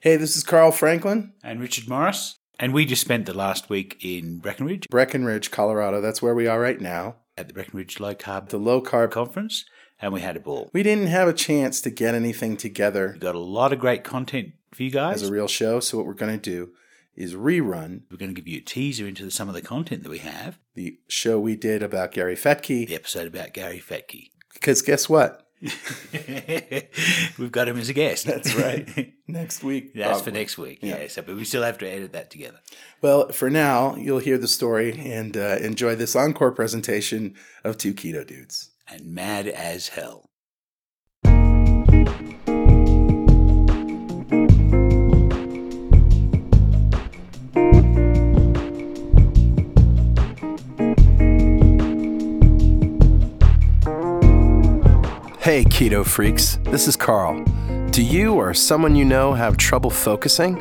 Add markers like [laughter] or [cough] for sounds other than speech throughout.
Hey, this is Carl Franklin, and Richard Morris. And we just spent the last week in Breckenridge Breckenridge, Colorado. That's where we are right now. at the Breckenridge Low Carb The low carb. Conference, and we had a ball. We didn't have a chance to get anything together We got a lot of great content for you guys. as a real show. So what we're going to do is rerun We're going to give you a teaser into the, some of the content that we have. the show we did about Gary Fettke. The episode about Gary Fettke. Because guess what? [laughs] We've got him as a guest. That's right. [laughs] Next week. That's for next week. Yeah. Yeah. So, but we still have to edit that together. Well, for now, you'll hear the story and uh, enjoy this encore presentation of Two Keto Dudes. And mad as hell. Hey, keto freaks. This is Carl. Do you or someone you know have trouble focusing?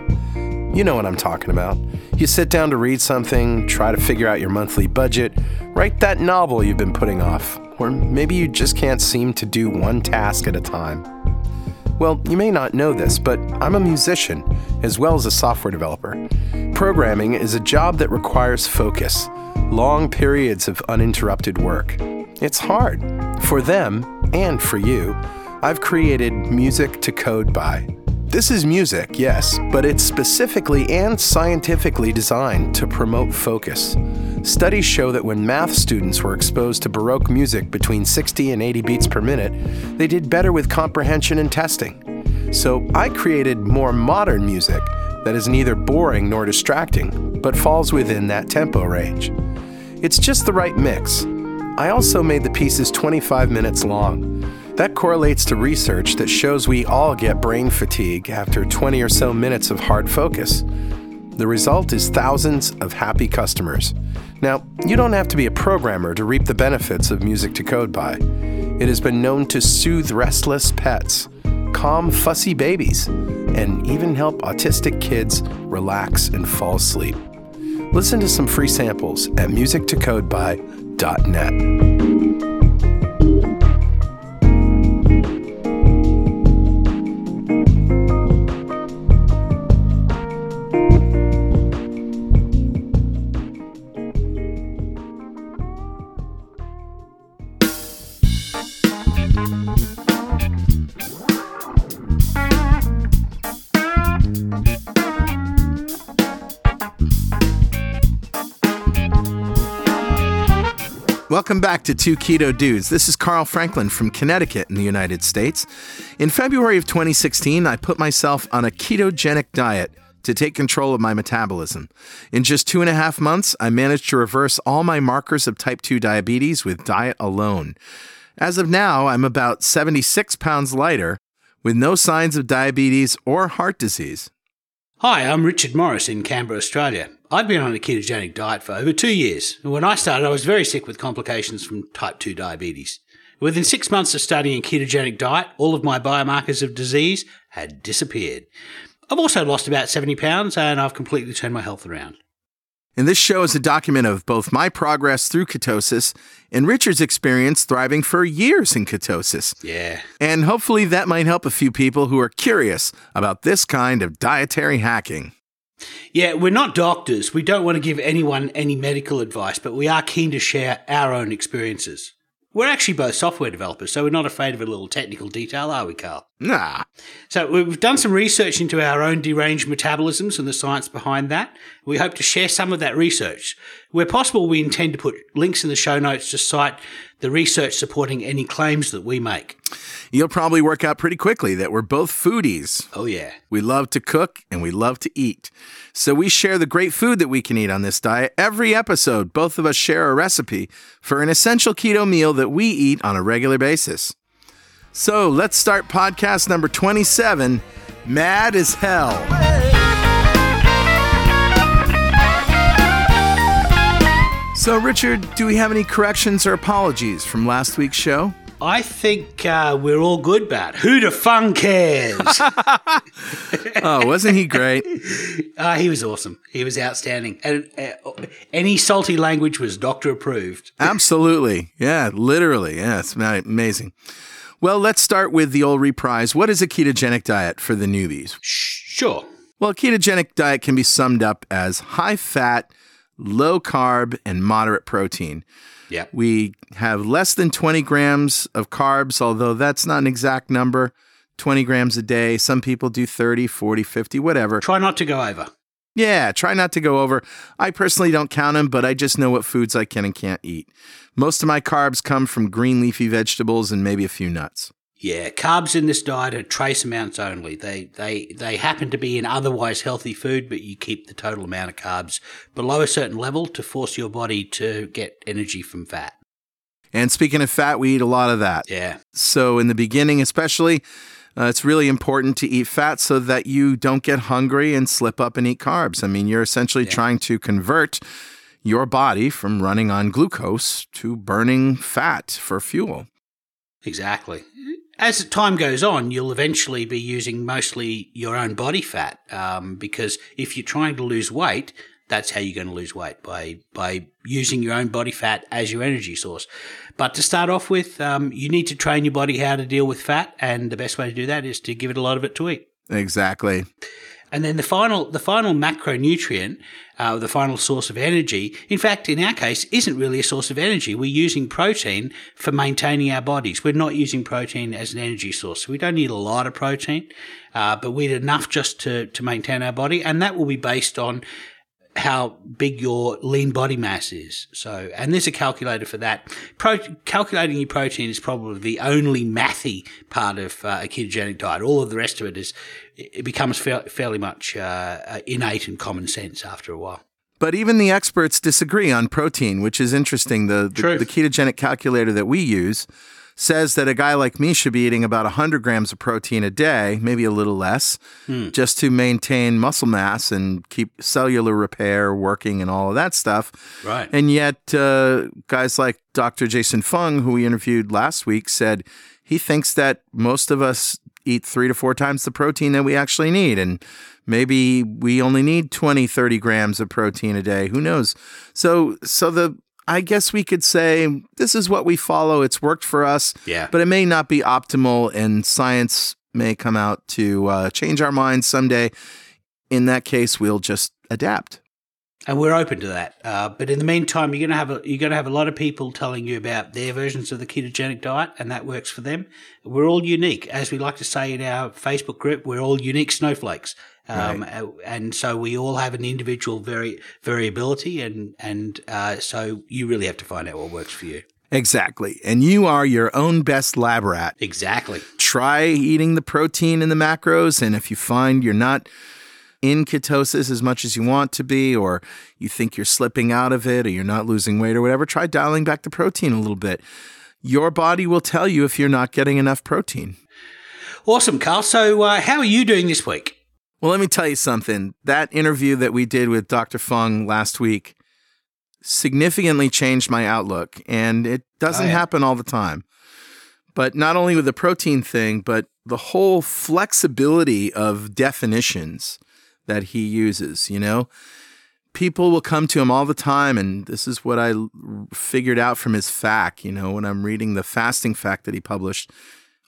You know what I'm talking about. You sit down to read something, try to figure out your monthly budget, write that novel you've been putting off, or maybe you just can't seem to do one task at a time. Well, you may not know this, but I'm a musician as well as a software developer. Programming is a job that requires focus, long periods of uninterrupted work. It's hard for them and for you. I've created Music to Code By. This is music, yes, but it's specifically and scientifically designed to promote focus. Studies show that when math students were exposed to Baroque music between 60 and 80 beats per minute, they did better with comprehension and testing. So I created more modern music that is neither boring nor distracting, but falls within that tempo range. It's just the right mix. I also made the pieces 25 minutes long. That correlates to research that shows we all get brain fatigue after 20 or so minutes of hard focus. The result is thousands of happy customers. Now, you don't have to be a programmer to reap the benefits of music to code by. It has been known to soothe restless pets, calm fussy babies, and even help autistic kids relax and fall asleep. Listen to some free samples at musictocodeby.net. back to Two Keto Dudes. This is Carl Franklin from Connecticut in the United States. In February of 2016, I put myself on a ketogenic diet to take control of my metabolism. In just two and a half months, I managed to reverse all my markers of type 2 diabetes with diet alone. As of now, I'm about 76 pounds lighter with no signs of diabetes or heart disease. Hi, I'm Richard Morris in Canberra, Australia. I've been on a ketogenic diet for over two years. When I started, I was very sick with complications from type 2 diabetes. Within six months of studying a ketogenic diet, all of my biomarkers of disease had disappeared. I've also lost about 70 pounds and I've completely turned my health around. And this show is a document of both my progress through ketosis and Richard's experience thriving for years in ketosis. Yeah. And hopefully that might help a few people who are curious about this kind of dietary hacking. Yeah, we're not doctors. We don't want to give anyone any medical advice, but we are keen to share our own experiences. We're actually both software developers, so we're not afraid of a little technical detail, are we, Carl? Nah, So we've done some research into our own deranged metabolisms and the science behind that. We hope to share some of that research. Where possible, we intend to put links in the show notes to cite the research supporting any claims that we make. you'll probably work out pretty quickly that we're both foodies. Oh yeah. We love to cook and we love to eat. So we share the great food that we can eat on this diet. Every episode, both of us share a recipe for an essential keto meal that we eat on a regular basis. So let's start podcast number 27 Mad as Hell. So, Richard, do we have any corrections or apologies from last week's show? I think uh, we're all good, Bat. Who the fun cares? [laughs] Oh, wasn't he great? [laughs] uh, he was awesome. He was outstanding. And uh, any salty language was doctor approved. Absolutely. Yeah, literally. Yeah, it's amazing. Well, let's start with the old reprise. What is a ketogenic diet for the newbies? Sure. Well, a ketogenic diet can be summed up as high fat, low carb, and moderate protein. Yeah. We have less than 20 grams of carbs, although that's not an exact number. 20 grams a day. Some people do 30, 40, 50, whatever. Try not to go over. Yeah, try not to go over. I personally don't count them, but I just know what foods I can and can't eat. Most of my carbs come from green leafy vegetables and maybe a few nuts. Yeah, carbs in this diet are trace amounts only. They they they happen to be in otherwise healthy food, but you keep the total amount of carbs below a certain level to force your body to get energy from fat. And speaking of fat, we eat a lot of that. Yeah. So in the beginning, especially, uh, it's really important to eat fat so that you don't get hungry and slip up and eat carbs. I mean, you're essentially Yeah. trying to convert your body from running on glucose to burning fat for fuel. Exactly. As time goes on, you'll eventually be using mostly your own body fat um, because if you're trying to lose weight, that's how you're going to lose weight by by using your own body fat as your energy source. But to start off with, um, you need to train your body how to deal with fat, and the best way to do that is to give it a lot of it to eat. Exactly. And then the final, the final macronutrient, uh, the final source of energy, in fact, in our case, isn't really a source of energy. We're using protein for maintaining our bodies. We're not using protein as an energy source. We don't need a lot of protein, uh, but we need enough just to, to maintain our body. And that will be based on how big your lean body mass is. So, and there's a calculator for that. Pro- calculating your protein is probably the only mathy part of uh, a ketogenic diet. All of the rest of it is, it becomes fa- fairly much uh, innate and common sense after a while. But even the experts disagree on protein, which is interesting. The, the, the ketogenic calculator that we use says that a guy like me should be eating about 100 grams of protein a day, maybe a little less, just to maintain muscle mass and keep cellular repair working and all of that stuff. Right. And yet, uh, guys like Dr. Jason Fung, who we interviewed last week, said he thinks that most of us eat three to four times the protein that we actually need. And maybe we only need 20, 30 grams of protein a day. Who knows? So, so the, I guess we could say this is what we follow. It's worked for us, Yeah. but it may not be optimal, and science may come out to uh, change our minds someday. In that case, we'll just adapt. and we're open to that. Uh, but in the meantime, you're gonna have a you're gonna have a lot of people telling you about their versions of the ketogenic diet, and that works for them. We're all unique, as we like to say in our Facebook group. We're all unique snowflakes, um, uh, and so we all have an individual vari- variability, and and uh, so you really have to find out what works for you. Exactly. And you are your own best lab rat. Exactly. try eating the protein and the macros. And if you find you're not in ketosis as much as you want to be, or you think you're slipping out of it, or you're not losing weight or whatever, try dialing back the protein a little bit. Your body will tell you if you're not getting enough protein. Awesome, Carl. So, uh, how are you doing this week? Well, let me tell you something. That interview that we did with Dr. Fung last week significantly changed my outlook, and it doesn't Oh, yeah. happen all the time. But not only with the protein thing, but the whole flexibility of definitions that he uses, you know? People will come to him all the time, and this is what I figured out from his fact, you know, when I'm reading the fasting fact that he published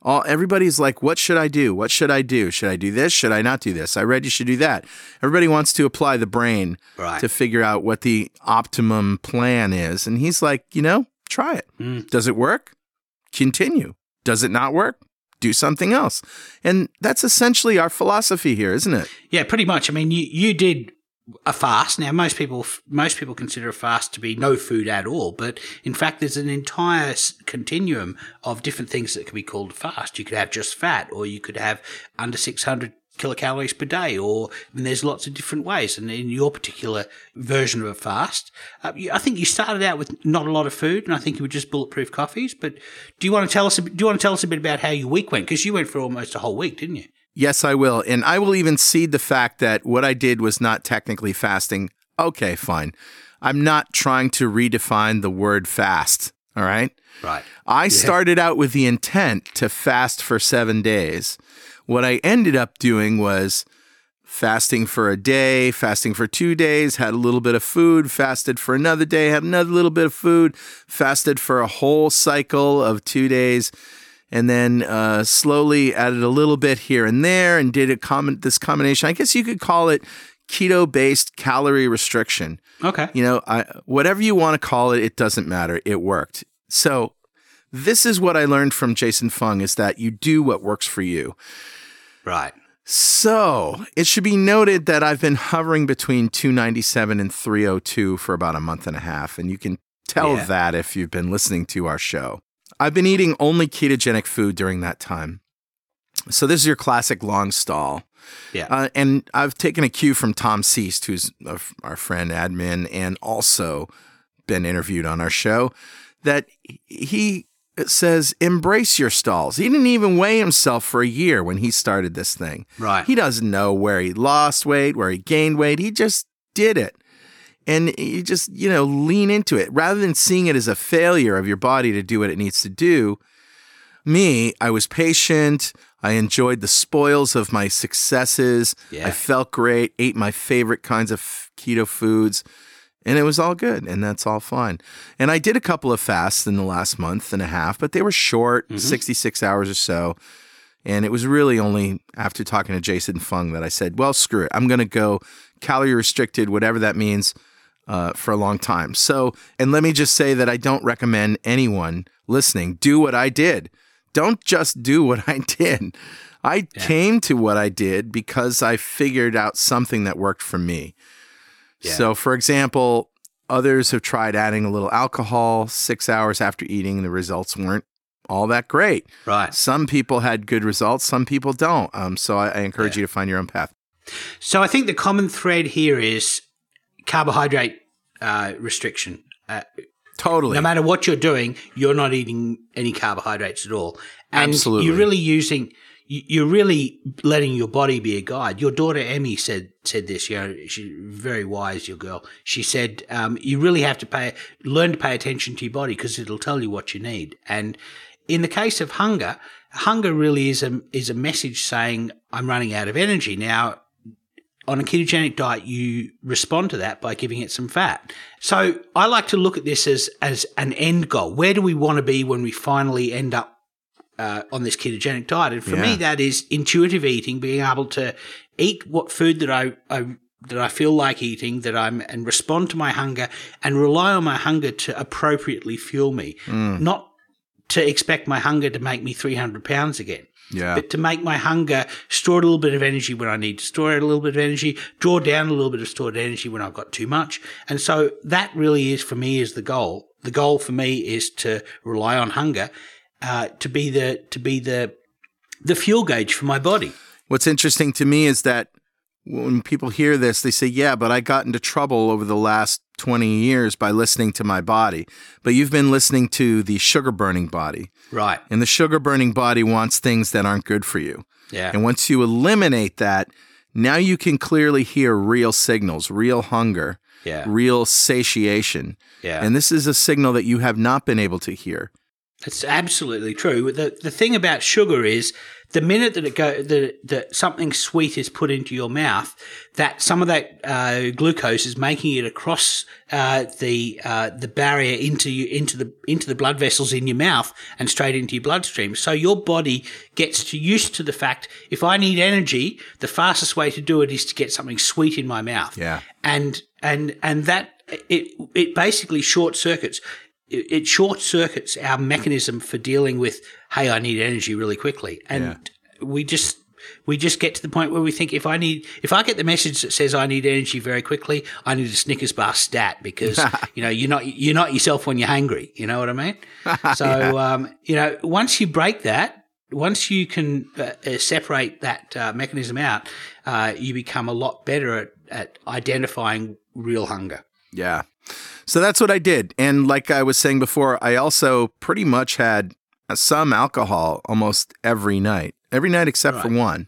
all everybody's like what should i do? What should i do? Should i do this? Should i not do this? I read you should do that. Everybody wants to apply the brain Right. to figure out what the optimum plan is and he's like you know try it. Mm. does it work? Continue. Does it not work? Do something else. And that's essentially our philosophy here isn't it? Yeah, pretty much. I mean, you you did a fast. Now, most people most people consider a fast to be no food at all, but in fact, there's an entire continuum of different things that can be called fast. You could have just fat, or you could have under 600 kilocalories per day, or there's lots of different ways. And in your particular version of a fast, uh, you, I think you started out with not a lot of food, and I think you were just bulletproof coffees. But do you want to tell us? Do you want to tell us a bit about how your week went? Because you went for almost a whole week, didn't you? Yes, I will. And I will even cede the fact that what I did was not technically fasting. Okay, fine. I'm not trying to redefine the word fast. All right. Right. I started out with the intent to fast for seven days. What I ended up doing was fasting for a day, fasting for two days, had a little bit of food, fasted for another day, had another little bit of food, fasted for a whole cycle of two days. And then uh, slowly added a little bit here and there and did a comment this combination. I guess you could call it keto based calorie restriction. Okay. You know, I, whatever you want to call it, it doesn't matter. It worked. So this is what I learned from Jason Fung is that you do what works for you. Right. So it should be noted that I've been hovering between 297 and 302 for about a month and a half. And you can tell Yeah. that if you've been listening to our show. I've been eating only ketogenic food during that time. So this is your classic long stall. Yeah. Uh, and I've taken a cue from Tom Seast, who's a our friend admin and also been interviewed on our show, that he says, embrace your stalls. He didn't even weigh himself for a year when he started this thing. Right. He doesn't know where he lost weight, where he gained weight. He just did it. And you just, you know, lean into it rather than seeing it as a failure of your body to do what it needs to do. Me, I was patient. I enjoyed the spoils of my successes. Yeah. I felt great, ate my favorite kinds of keto foods, and it was all good. And that's all fine. And I did a couple of fasts in the last month and a half, but they were short, mm-hmm. 66 hours or so. And it was really only after talking to Jason Fung that I said, well, screw it. I'm going to go calorie restricted, whatever that means, uh, for a long time. So, and let me just say that I don't recommend anyone listening do what I did. Don't just do [laughs] what I did. I came to what I did because I figured out something that worked for me. Yeah. So, for example, others have tried adding a little alcohol six hours after eating, and the results weren't all that great. Right. Some people had good results, some people don't. Um, so I, I encourage you to find your own path. So I think the common thread here is carbohydrate uh, restriction. Uh, Totally. no matter what you're doing, you're not eating any carbohydrates at all, and Absolutely. you're really using. you- You're really letting your body be a guide. Your daughter Emmy said said this. You know, she's very wise. Your girl. She said um, you really have to pay learn to pay attention to your body because it'll tell you what you need. And in the case of hunger, hunger really is a is a message saying I'm running out of energy now on a ketogenic diet, you respond to that by giving it some fat. So I like to look at this as, as an end goal. Where do we want to be when we finally end up uh, on this ketogenic diet? And for me, that is intuitive eating, being able to eat what food that I, I that I feel like eating, that I'm and respond to my hunger and rely on my hunger to appropriately fuel me, not to expect my hunger to make me 300 pounds again yeah. but to make my hunger store a little bit of energy when I need to store a little bit of energy, draw down a little bit of stored energy when I've got too much. And so that really is for me is the goal. The goal for me is to rely on hunger, uh, to be the, to be the, the fuel gauge for my body. What's interesting to me is that when people hear this, they say, Yeah, but I got into trouble over the last 20 years by listening to my body. But you've been listening to the sugar burning body. Right. And the sugar burning body wants things that aren't good for you. Yeah. And once you eliminate that, now you can clearly hear real signals, real hunger, Yeah. real satiation. Yeah. And this is a signal that you have not been able to hear. That's absolutely true. The the thing about sugar is the minute that it go that that something sweet is put into your mouth, that some of that uh, glucose is making it across uh, the uh, the barrier into you into the into the blood vessels in your mouth and straight into your bloodstream. So your body gets to used to the fact if I need energy, the fastest way to do it is to get something sweet in my mouth Yeah. and and and that it it basically short circuits it, it short circuits our mechanism for dealing with hey I need energy really quickly and we just we just get to the point where we think if I need if I get the message that says I need energy very quickly I need a Snickers bar stat because [laughs] you know you're not you're not yourself when you're hungry you know what I mean [laughs] so um, you know once you break that once you can uh, uh, separate that uh, mechanism out, uh, you become a lot better at, at identifying real hunger. Yeah. So that's what I did. And like I was saying before, I also pretty much had some alcohol almost every night, every night except for one.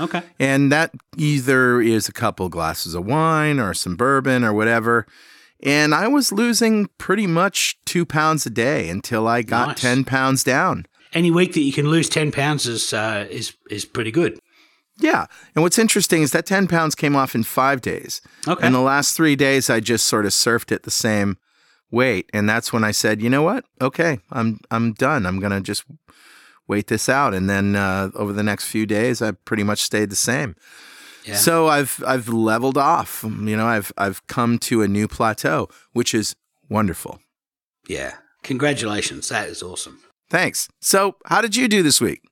Okay. And that either is a couple glasses of wine or some bourbon or whatever. And I was losing pretty much two pounds a day until I got Nice. 10 pounds down. Any week that you can lose ten pounds is uh, is is pretty good. Yeah. And what's interesting is that 10 pounds came off in five days. Okay. And the last three days, I just sort of surfed it the same weight. And that's when I said, you know what? Okay, I'm, I'm done. I'm going to just wait this out. And then uh, over the next few days, I pretty much stayed the same. Yeah. So I've I've leveled off. You know, I've I've come to a new plateau, which is wonderful. Yeah. Congratulations. That is awesome. Thanks. So, how did you do this week?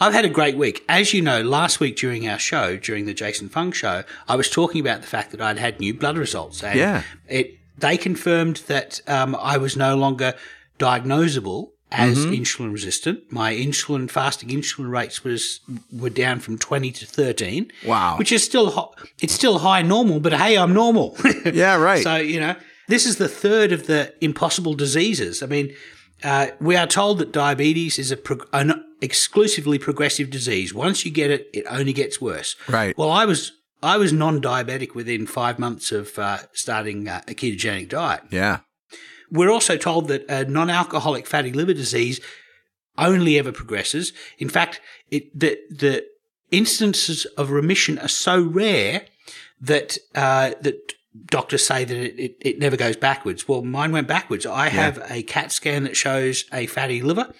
I've had a great week. As you know, last week during our show, during the Jason Fung show, I was talking about the fact that I'd had new blood results. And Yeah. It, they confirmed that um, I was no longer diagnosable as Mm-hmm. insulin resistant. My insulin fasting insulin rates was were down from 20 to 13. Wow. Which is still ho- it's still high normal, but hey, I'm normal. [laughs] Yeah, right. So, you know, this is the third of the impossible diseases. I mean, uh, we are told that diabetes is a prog- an exclusively progressive disease. Once you get it, it only gets worse. Right. Well, I was I was non-diabetic within five months of uh, starting uh, a ketogenic diet. yeah. We're also told that a non-alcoholic fatty liver disease only ever progresses. In fact, it, the the instances of remission are so rare that uh, that doctors say that it, it, it never goes backwards. Well, mine went backwards. I have a CAT scan that shows a fatty liver,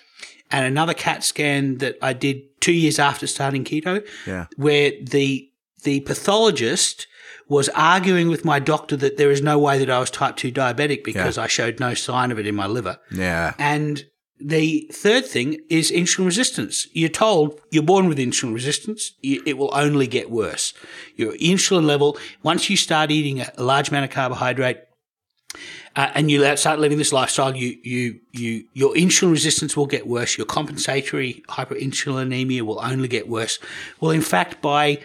and another CAT scan that I did two years after starting keto, Yeah. where the the pathologist was arguing with my doctor that there is no way that I was type 2 diabetic because I showed no sign of it in my liver. Yeah. And the third thing is insulin resistance. You're told you're born with insulin resistance. It will only get worse. Your insulin level, once you start eating a, a large amount of carbohydrate, uh, and you start living this lifestyle, you, you, you, your insulin resistance will get worse. Your compensatory hyperinsulinemia will only get worse. Well, in fact, by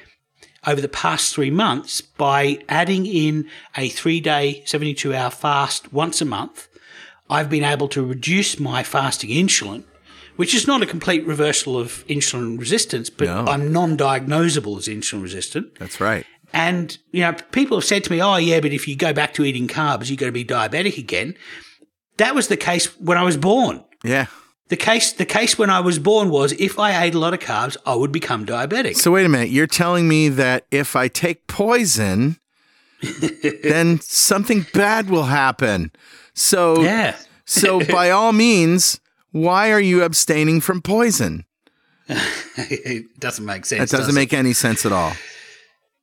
over the past three months, by adding in a three day, 72 hour fast once a month, I've been able to reduce my fasting insulin, which is not a complete reversal of insulin resistance, but No. I'm non diagnosable as insulin resistant. That's right. And, you know, people have said to me, oh, yeah, but if you go back to eating carbs, you're going to be diabetic again. That was the case when I was born. Yeah. The case, the case when I was born was if I ate a lot of carbs, I would become diabetic. So wait a minute. You're telling me that if I take poison, [laughs] then something bad will happen. So yeah. so [laughs] by all means, why are you abstaining from poison? [laughs] it doesn't make sense. It doesn't does it? make any sense at all.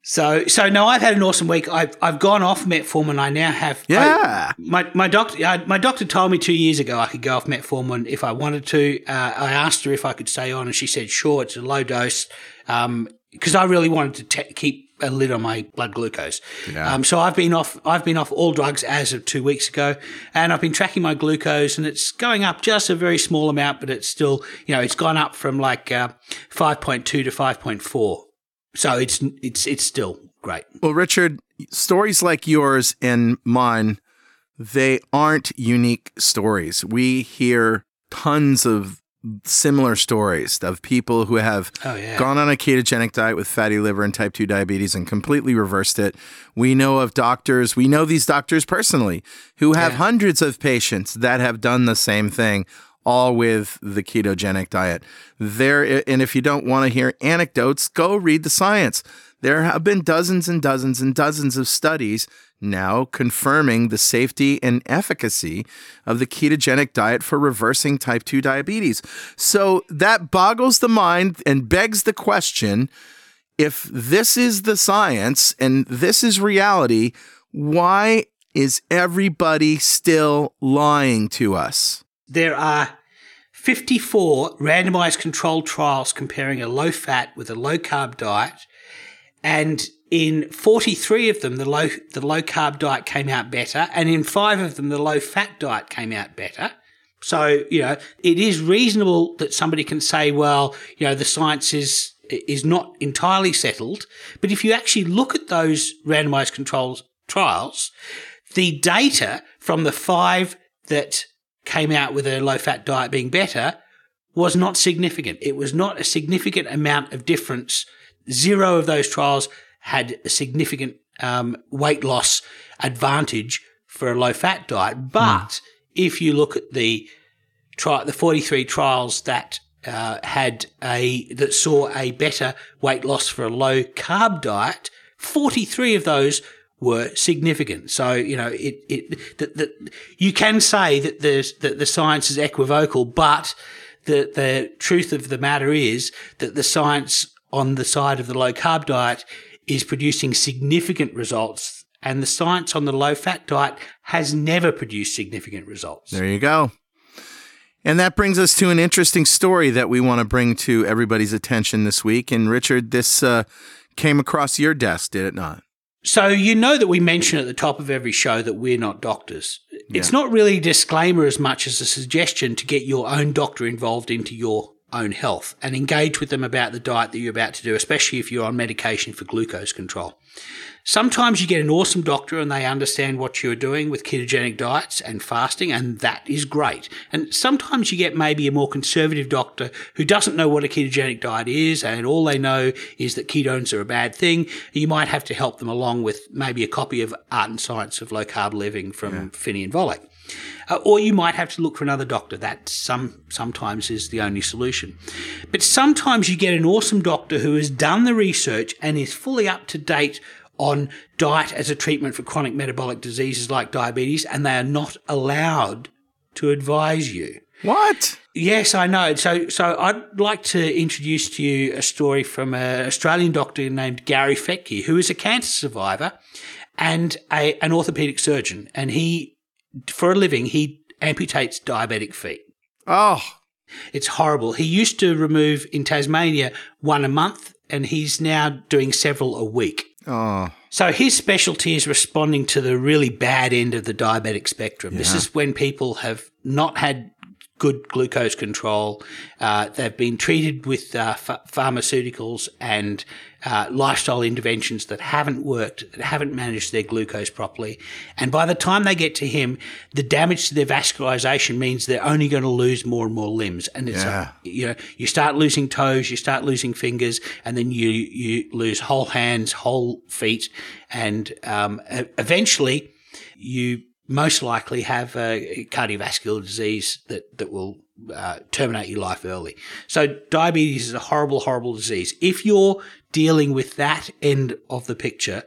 So, so no, I've had an awesome week. I've I've gone off metformin. I now have. Yeah. I- my my doctor uh, my doctor told me two years ago I could go off metformin if I wanted to. Uh, I asked her if I could stay on, and she said sure. It's a low dose. Um, because I really wanted to te- keep a lid on my blood glucose. Yeah. Um, so I've been off. I've been off all drugs as of two weeks ago, and I've been tracking my glucose, and it's going up just a very small amount, but it's still, you know, it's gone up from like uh, five point two to five point four. So it's it's it's still great. Well, Richard, stories like yours and mine, they aren't unique stories. We hear tons of similar stories of people who have Oh, yeah. gone on a ketogenic diet with fatty liver and type 2 diabetes and completely reversed it. We know of doctors, we know these doctors personally who have Yeah. hundreds of patients that have done the same thing all with the ketogenic diet. There and if you don't want to hear anecdotes, go read the science. There have been dozens and dozens and dozens of studies now confirming the safety and efficacy of the ketogenic diet for reversing type 2 diabetes. So that boggles the mind and begs the question if this is the science and this is reality, why is everybody still lying to us? There are 54 randomized controlled trials comparing a low fat with a low carb diet. And in 43 of them, the low, the low carb diet came out better. And in five of them, the low fat diet came out better. So, you know, it is reasonable that somebody can say, well, you know, the science is, is not entirely settled. But if you actually look at those randomized controlled trials, the data from the five that came out with a low fat diet being better was not significant. It was not a significant amount of difference. Zero of those trials had a significant um, weight loss advantage for a low fat diet. But if you look at the tri- the 43 trials that uh, had a that saw a better weight loss for a low carb diet, 43 of those were significant. So you know it it that that you can say that there's that the science is equivocal, but the, the truth of the matter is that the science on the side of the low carb diet is producing significant results and the science on the low fat diet has never produced significant results. There you go. And that brings us to an interesting story that we want to bring to everybody's attention this week. And Richard, this uh, came across your desk, did it not? So, you know that we mention at the top of every show that we're not doctors. Yeah. It's not really a disclaimer as much as a suggestion to get your own doctor involved into your own health and engage with them about the diet that you're about to do, especially if you're on medication for glucose control. Sometimes you get an awesome doctor and they understand what you're doing with ketogenic diets and fasting, and that is great. And sometimes you get maybe a more conservative doctor who doesn't know what a ketogenic diet is, and all they know is that ketones are a bad thing. You might have to help them along with maybe a copy of Art and Science of Low Carb Living from yeah. Phinney and Volek. Uh, or you might have to look for another doctor. That some sometimes is the only solution. But sometimes you get an awesome doctor who has done the research and is fully up to date on diet as a treatment for chronic metabolic diseases like diabetes, and they are not allowed to advise you. What? Yes, I know. So, so I'd like to introduce to you a story from an Australian doctor named Gary Fettke, who is a cancer survivor and a, an orthopedic surgeon. And he, for a living, he amputates diabetic feet. Oh, it's horrible. He used to remove in Tasmania one a month, and he's now doing several a week. Oh. So his specialty is responding to the really bad end of the diabetic spectrum. Yeah. This is when people have not had good glucose control. Uh, they've been treated with uh, f- pharmaceuticals and uh, lifestyle interventions that haven't worked, that haven't managed their glucose properly. And by the time they get to him, the damage to their vascularization means they're only going to lose more and more limbs. And it's, yeah. a, you know, you start losing toes, you start losing fingers, and then you, you lose whole hands, whole feet. And, um, eventually you most likely have a cardiovascular disease that, that will uh, terminate your life early. So diabetes is a horrible, horrible disease. If you're dealing with that end of the picture,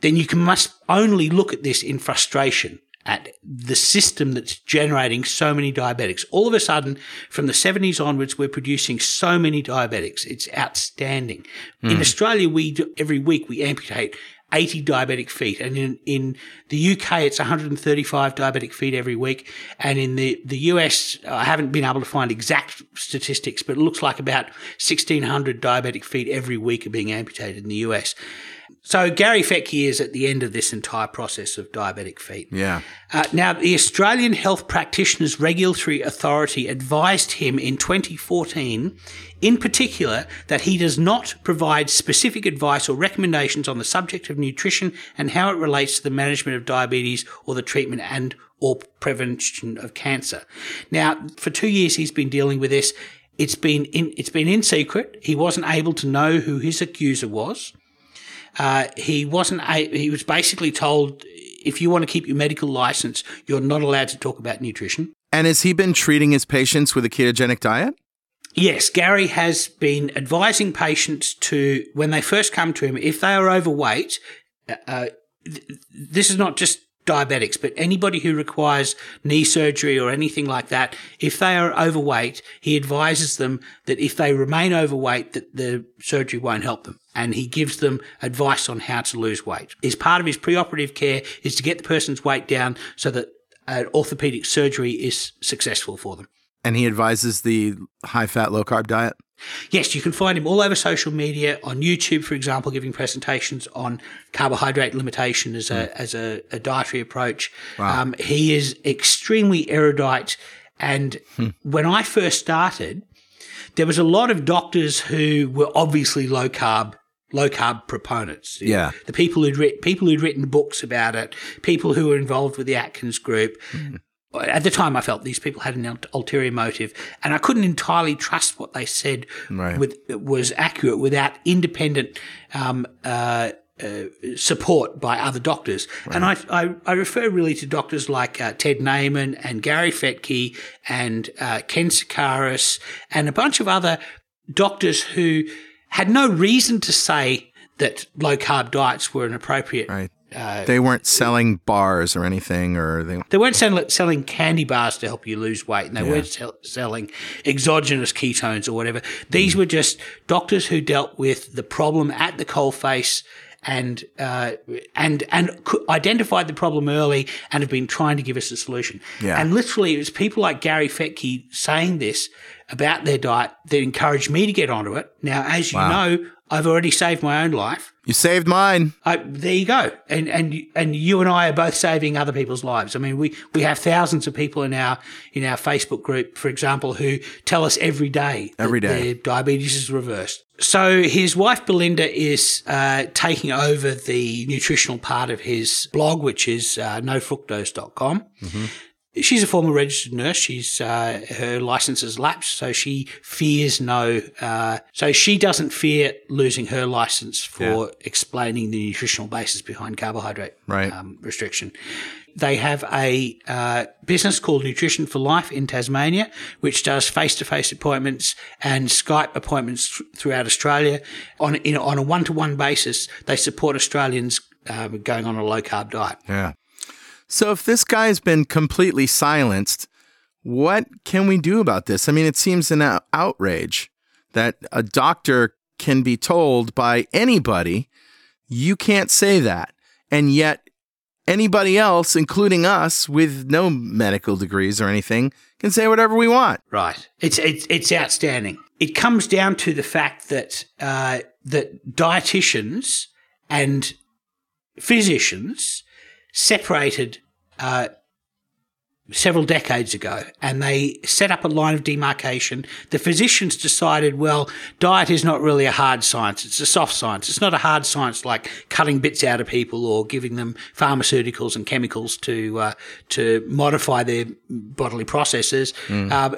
then you can must only look at this in frustration at the system that's generating so many diabetics. All of a sudden, from the 70s onwards, we're producing so many diabetics. It's outstanding. Mm. In hmm. Australia, we do, every week we amputate 80 diabetic feet. And in, in the UK, it's 135 diabetic feet every week. And in the, the US, I haven't been able to find exact statistics, but it looks like about 1600 diabetic feet every week are being amputated in the US. So Gary Fettke is at the end of this entire process of diabetic feet. Yeah. Uh, now, the Australian Health Practitioners Regulatory Authority advised him in 2014, in particular, that he does not provide specific advice or recommendations on the subject of nutrition and how it relates to the management of diabetes or the treatment and or prevention of cancer. Now, for two years, he's been dealing with this. It's been in, it's been in secret. He wasn't able to know who his accuser was. Uh, he wasn't. A, he was basically told if you want to keep your medical license, you're not allowed to talk about nutrition. And has he been treating his patients with a ketogenic diet? Yes, Gary has been advising patients to, when they first come to him, if they are overweight, uh, uh th- this is not just diabetics, but anybody who requires knee surgery or anything like that, if they are overweight, he advises them that if they remain overweight, that the surgery won't help them. And he gives them advice on how to lose weight. As part of his preoperative care is to get the person's weight down so that an orthopedic surgery is successful for them. And he advises the high fat, low carb diet? Yes, you can find him all over social media, on YouTube, for example, giving presentations on carbohydrate limitation as a, mm. as a, a, dietary approach. Wow. Um, he is extremely erudite. And hmm. when I first started, there was a lot of doctors who were obviously low carb low carb proponents. Yeah. The people who'd written, people who'd written books about it, people who were involved with the Atkins group. Mm at the time, I felt these people had an ulterior motive, and I couldn't entirely trust what they said right. with, was accurate without independent um, uh, uh, support by other doctors. Right. And I, I, I, refer really to doctors like uh, Ted Naiman and Gary Fettke and uh, Ken Sikaris and a bunch of other doctors who had no reason to say that low carb diets were an appropriate. Right. they weren't selling bars or anything, or they. They weren't sell- selling candy bars to help you lose weight, and they weren't sell- selling exogenous ketones or whatever. These were just doctors who dealt with the problem at the coalface and uh, and and identified the problem early and have been trying to give us a solution. Yeah. And literally, it was people like Gary Fettke saying this about their diet that encouraged me to get onto it. Now, as you know, I've already saved my own life. You saved mine. I, there you go, and and and you and I are both saving other people's lives. I mean, we we have thousands of people in our in our Facebook group, for example, who tell us every day Every day. their diabetes is reversed. So his wife Belinda is uh, taking over the nutritional part of his blog, which is uh, nofructose.com. She's a former registered nurse. She's uh, her license has lapsed, so she fears no. Uh, so she doesn't fear losing her license for explaining the nutritional basis behind carbohydrate Right. um, restriction. They have a uh, business called Nutrition for Life in Tasmania, which does face-to-face appointments and Skype appointments th- throughout Australia on in, on a one-to-one basis. They support Australians um, going on a low-carb diet. Yeah. So if this guy's been completely silenced, what can we do about this? I mean, it seems an outrage that a doctor can be told by anybody, you can't say that. And yet, anybody else, including us with no medical degrees or anything, can say whatever we want. Right. It's it's it's outstanding. It comes down to the fact that uh, that dietitians and physicians separated uh, several decades ago, and they set up a line of demarcation. The physicians decided, well, diet is not really a hard science; it's a soft science. It's not a hard science like cutting bits out of people or giving them pharmaceuticals and chemicals to uh, to modify their bodily processes. Uh,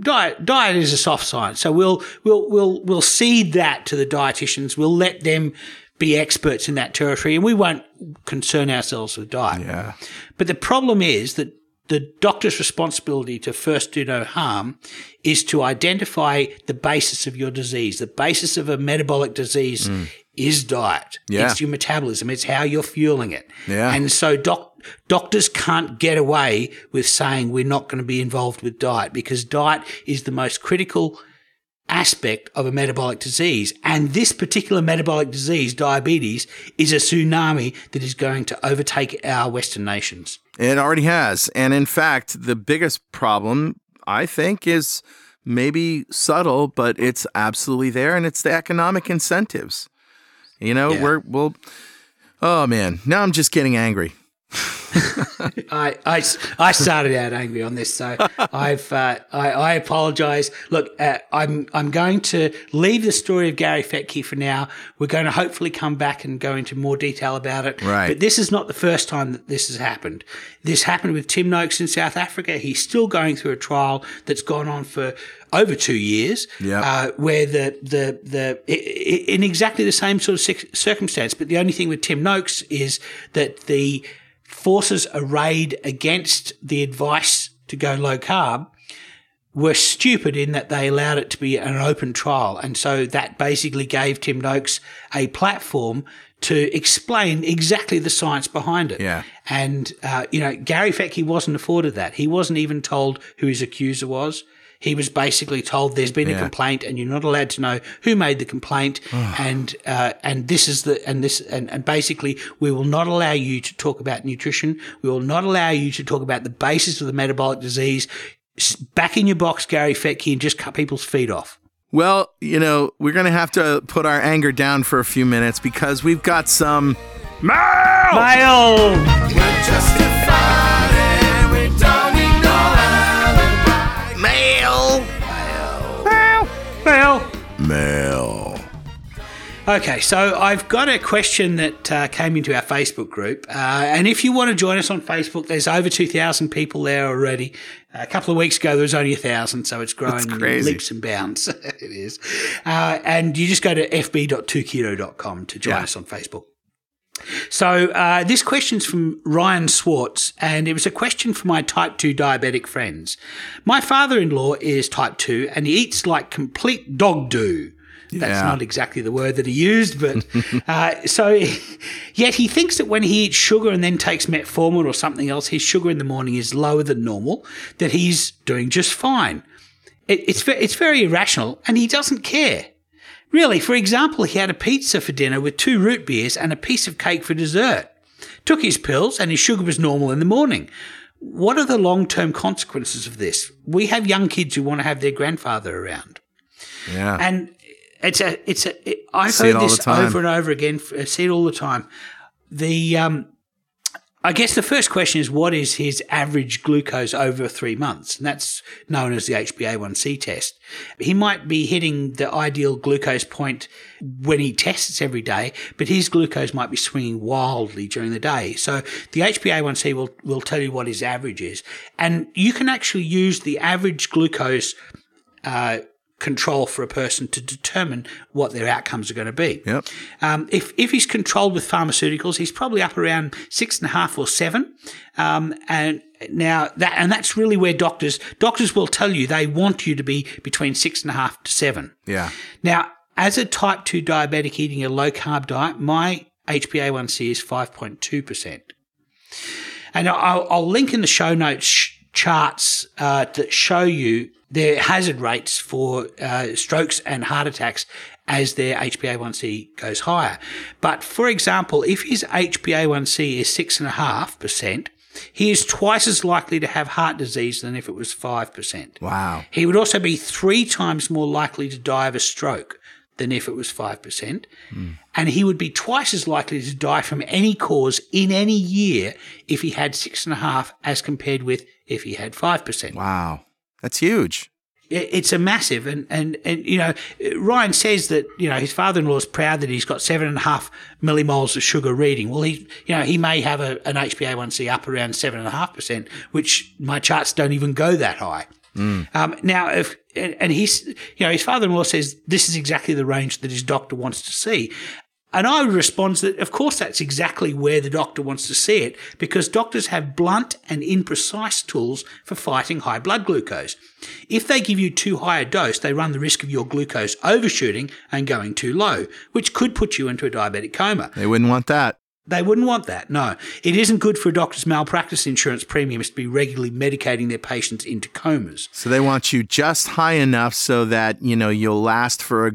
diet diet is a soft science, so we'll we'll we'll we'll cede that to the dietitians. We'll let them be experts in that territory, and we won't concern ourselves with diet. Yeah. But the problem is that the doctor's responsibility to first do no harm is to identify the basis of your disease. The basis of a metabolic disease mm. is diet. Yeah. It's your metabolism. It's how you're fueling it. Yeah. And so doc- doctors can't get away with saying we're not going to be involved with diet because diet is the most critical aspect of a metabolic disease. And this particular metabolic disease, diabetes, is a tsunami that is going to overtake our Western nations. It already has. And in fact, the biggest problem, I think, is maybe subtle, but it's absolutely there, and it's the economic incentives. You know, Yeah. we're, we'll, oh man, now I'm just getting angry. [laughs] [laughs] I, I, I started out angry on this, so I've uh, I, I apologise. Look, uh, I'm I'm going to leave the story of Gary Fettke for now. We're going to hopefully come back and go into more detail about it. Right. But this is not the first time that this has happened. This happened with Tim Noakes in South Africa. He's still going through a trial that's gone on for over two years. Yeah. Uh, where the the the in exactly the same sort of circumstance, but the only thing with Tim Noakes is that the forces arrayed against the advice to go low carb were stupid in that they allowed it to be an open trial. And so that basically gave Tim Noakes a platform to explain exactly the science behind it. Yeah. And, uh, you know, Gary Fettke wasn't afforded that. He wasn't even told who his accuser was. He was basically told there's been a complaint and you're not allowed to know who made the complaint. and, uh, and this is the, and this, and, and basically we will not allow you to talk about nutrition. We will not allow you to talk about the basis of the metabolic disease. Back in your box, Gary Fettke, and just cut people's feet off. Well, you know, we're going to have to put our anger down for a few minutes because we've got some Mail! mail. Okay, so I've got a question that uh, came into our Facebook group. Uh, and if you want to join us on Facebook, there's over 2,000 people there already. A couple of weeks ago, there was only 1,000, so it's growing leaps and bounds. [laughs] it is. Uh, and you just go to fb.2keto.com to join Yeah. us on Facebook. So uh, this question's from Ryan Swartz, and it was a question for my type 2 diabetic friends. My father-in-law is type 2, and he eats like complete dog do. That's Yeah. not exactly the word that he used, but [laughs] uh, so [laughs] yet he thinks that when he eats sugar and then takes metformin or something else, his sugar in the morning is lower than normal, that he's doing just fine. It, it's it's very irrational, and he doesn't care. Really, for example, he had a pizza for dinner with two root beers and a piece of cake for dessert. Took his pills, and his sugar was normal in the morning. What are the long term consequences of this? We have young kids who want to have their grandfather around. Yeah. And it's a, it's a, it, I've See heard this over and over again. I see it all the time. The, um, I guess the first question is what is his average glucose over three months? And that's known as the HbA1c test. He might be hitting the ideal glucose point when he tests every day, but his glucose might be swinging wildly during the day. So the HbA1c will, will tell you what his average is. And you can actually use the average glucose uh, control for a person to determine what their outcomes are going to be. Yep. Um, if if he's controlled with pharmaceuticals, he's probably up around six and a half or seven. Um, and now that and that's really where doctors doctors will tell you they want you to be between six and a half to seven. Yeah. Now, as a type 2 diabetic eating a low carb diet, my HbA1c is 5.2%. And I'll, I'll link in the show notes charts uh, that show you their hazard rates for uh, strokes and heart attacks as their HbA1c goes higher. But for example, if his HbA1c is 6.5%, he is twice as likely to have heart disease than if it was 5%. Wow. He would also be three times more likely to die of a stroke than if it was 5%. And he would be twice as likely to die from any cause in any year if he had six and a half as compared with if he had 5%. Wow. That's huge. It's a massive, and, and, and, you know, Ryan says that, you know, his father in law is proud that he's got seven and a half millimoles of sugar reading. Well, he, you know, he may have a, an HbA1c up around seven and a half percent, which my charts don't even go that high. Um, now, if and, and he's, you know, his father-in-law says this is exactly the range that his doctor wants to see. And I would respond that, of course, that's exactly where the doctor wants to see it because doctors have blunt and imprecise tools for fighting high blood glucose. If they give you too high a dose, they run the risk of your glucose overshooting and going too low, which could put you into a diabetic coma. They wouldn't want that. They wouldn't want that. No, it isn't good for a doctor's malpractice insurance premiums to be regularly medicating their patients into comas. So they want you just high enough so that, you know, you'll last for a,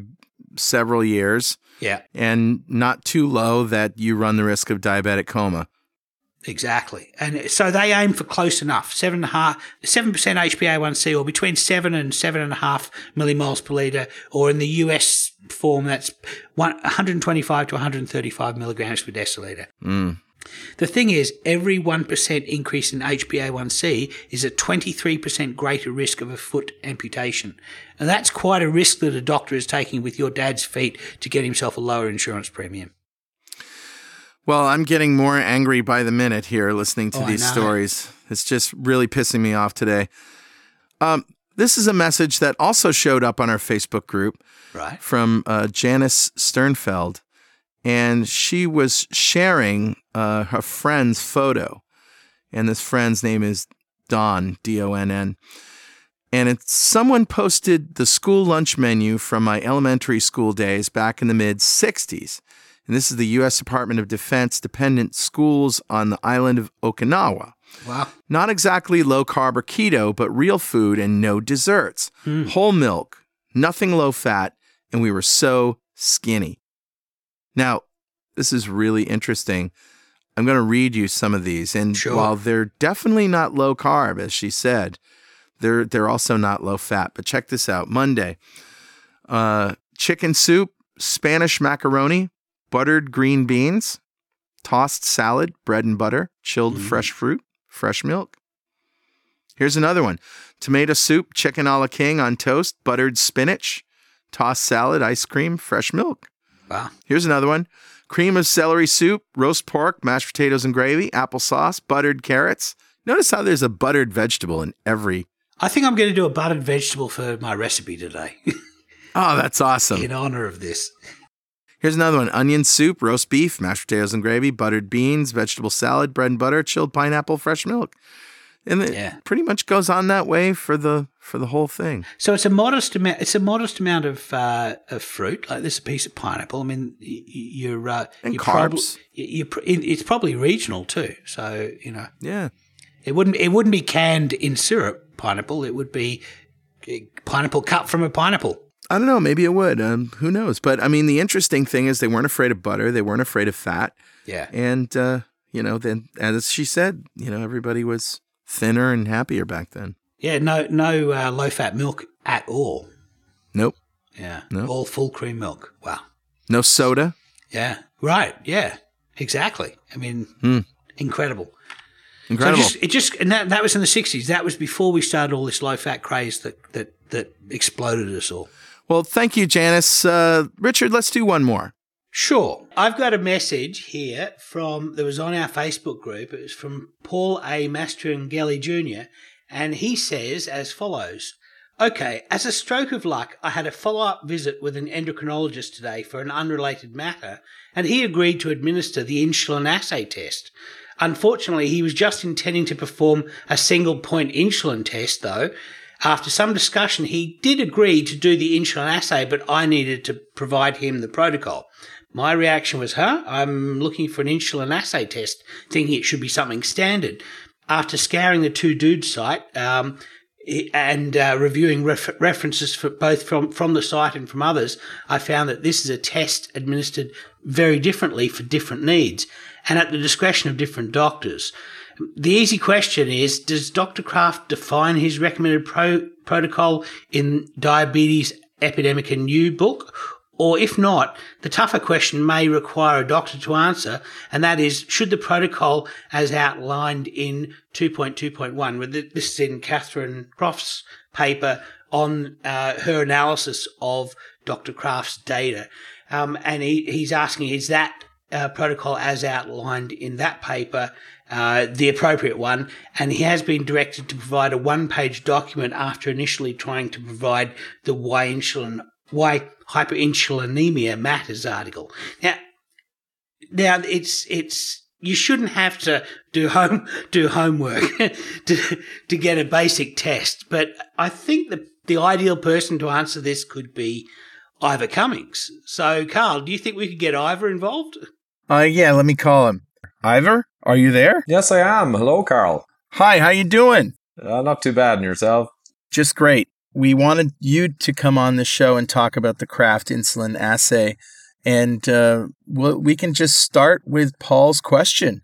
several years Yeah, and not too low that you run the risk of diabetic coma. exactly. And so they aim for close enough seven and a half, seven percent HbA1c, or between seven and seven and a half millimoles per liter, or in the US form, that's 125 to 135 milligrams per deciliter. Mm. The thing is, every 1% increase in HbA1c is a 23% greater risk of a foot amputation. And that's quite a risk that a doctor is taking with your dad's feet to get himself a lower insurance premium. Well, I'm getting more angry by the minute here listening to Oh, these stories. It's just really pissing me off today. Um, this is a message that also showed up on our Facebook group Right. from uh, Janice Sternfeld, and she was sharing uh, her friend's photo, and this friend's name is Don D O N N, and it's someone posted the school lunch menu from my elementary school days back in the mid '60s, and this is the U.S. Department of Defense dependent schools on the island of Okinawa. Wow. Not exactly low carb or keto, but real food and no desserts. Whole milk, nothing low fat, and we were so skinny. Now, this is really interesting. I'm going to read you some of these, and Sure. while they're definitely not low carb, as she said, they're they're also not low fat. But check this out: Monday, uh, chicken soup, Spanish macaroni, buttered green beans, tossed salad, bread and butter, chilled fresh fruit, fresh milk. Here's another one tomato soup, chicken a la king on toast, buttered spinach, tossed salad, ice cream, fresh milk. Wow. Here's another one cream of celery soup, roast pork, mashed potatoes and gravy, applesauce, buttered carrots. Notice how there's a buttered vegetable in every. I think I'm going to do a buttered vegetable for my recipe today [laughs] Oh, that's awesome. in honor of this. Here's another one onion soup, roast beef, mashed potatoes and gravy, buttered beans, vegetable salad, bread and butter, chilled pineapple, fresh milk. And it Yeah. pretty much goes on that way for the for the whole thing. So it's a modest amount. It's a modest amount of uh, of fruit. Like this, a piece of pineapple. I mean, you're uh, And you're carbs. y- you're, it's probably regional too. So you know, Yeah. it wouldn't it wouldn't be canned in syrup pineapple. It would be uh, pineapple cut from a pineapple. I don't know. Maybe it would. Um, who knows? But I mean, the interesting thing is they weren't afraid of butter. They weren't afraid of fat. Yeah. And, uh, you know, then as she said, you know, everybody was thinner and happier back then. Yeah. No no uh, low fat milk at all. Nope. Yeah. No. All full cream milk. Wow. No soda. Yeah. Right. Yeah. Exactly. I mean, Hmm. incredible. Incredible. So just, it just and that, that was in the sixties. That was before we started all this low fat craze that that that exploded us all. well, thank you, Janice. Uh, Richard, let's do one more. Sure. I've got a message here from that was on our Facebook group. It was from Paul A. Mastrangelli Jr. And he says as follows. Okay, as a stroke of luck, I had a follow up visit with an endocrinologist today for an unrelated matter, and he agreed to administer the insulin assay test. Unfortunately, he was just intending to perform a single point insulin test, though. After some discussion, he did agree to do the insulin assay, but I needed to provide him the protocol. My reaction was, huh? I'm looking for an insulin assay test, thinking it should be something standard. After scouring the two dudes site, um, and uh, reviewing ref- references for both from, from the site and from others, I found that this is a test administered very differently for different needs and at the discretion of different doctors. The easy question is, does Dr. Kraft define his recommended pro- protocol in Diabetes Epidemic and You book? Or if not, the tougher question may require a doctor to answer, and that is, should the protocol as outlined in 2.2.1, with this is in Catherine Crofts' paper on uh, her analysis of Dr. Kraft's data, um, and he, he's asking, is that uh, protocol as outlined in that paper uh, the appropriate one? And he has been directed to provide a one-page document after initially trying to provide the why insulin why hyperinsulinemia matters article. Now, now it's it's you shouldn't have to do home [laughs] do homework [laughs] to to get a basic test, but I think the the ideal person to answer this could be Ivor Cummins. So, Carl, do you think we could get Ivor involved? Uh, yeah, let me call him. Ivor, are you there? Yes, I am. Hello, Carl. Hi, how you doing? Uh, not too bad, and yourself? Just great. We wanted you to come on the show and talk about the Kraft insulin assay, and uh, we can just start with Paul's question.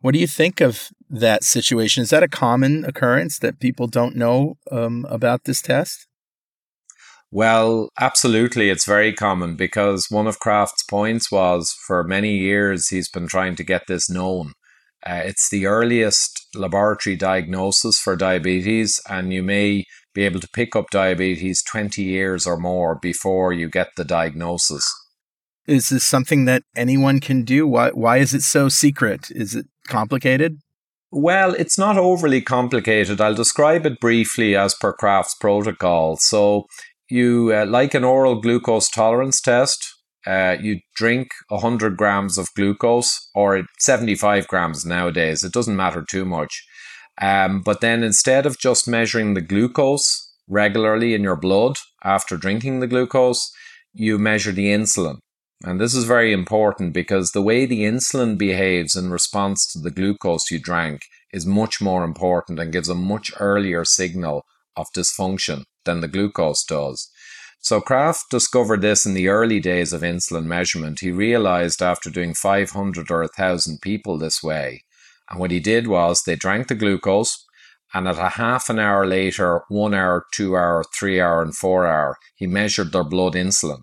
What do you think of that situation? Is that a common occurrence that people don't know um, about this test? Well, absolutely. It's very common because one of Kraft's points was for many years he's been trying to get this known. Uh, it's the earliest laboratory diagnosis for diabetes, and you may be able to pick up diabetes 20 years or more before you get the diagnosis. Is this something that anyone can do? Why, why is it so secret? Is it complicated? Well, it's not overly complicated. I'll describe it briefly as per Kraft's protocol. So, you uh, like an oral glucose tolerance test. Uh, you drink 100 grams of glucose or 75 grams nowadays. It doesn't matter too much. Um, but then instead of just measuring the glucose regularly in your blood after drinking the glucose, you measure the insulin. And this is very important because the way the insulin behaves in response to the glucose you drank is much more important and gives a much earlier signal of dysfunction than the glucose does. So Kraft discovered this in the early days of insulin measurement. He realized after doing 500 or 1,000 people this way. And what he did was they drank the glucose, and at a half an hour later, one hour, two hour, three hour, and four hour, he measured their blood insulin.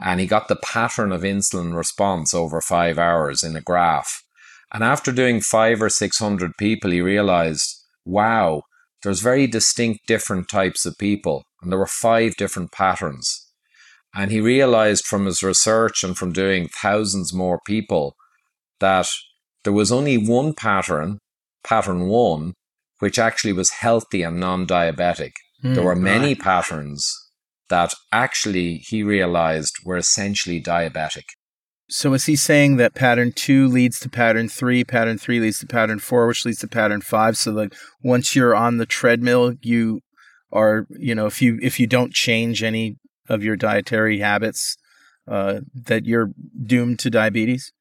And he got the pattern of insulin response over five hours in a graph. And after doing five or 600 people, he realized, wow, there's very distinct different types of people. And there were five different patterns. And he realized from his research and from doing thousands more people that there was only one pattern, pattern one, which actually was healthy and non diabetic. Hmm, there were many patterns that actually he realized were essentially diabetic. So is he saying that pattern two leads to pattern three, pattern three leads to pattern four, which leads to pattern five? So like once you're on the treadmill, you are, you know, if you if you don't change any of your dietary habits, uh, that you're doomed to diabetes?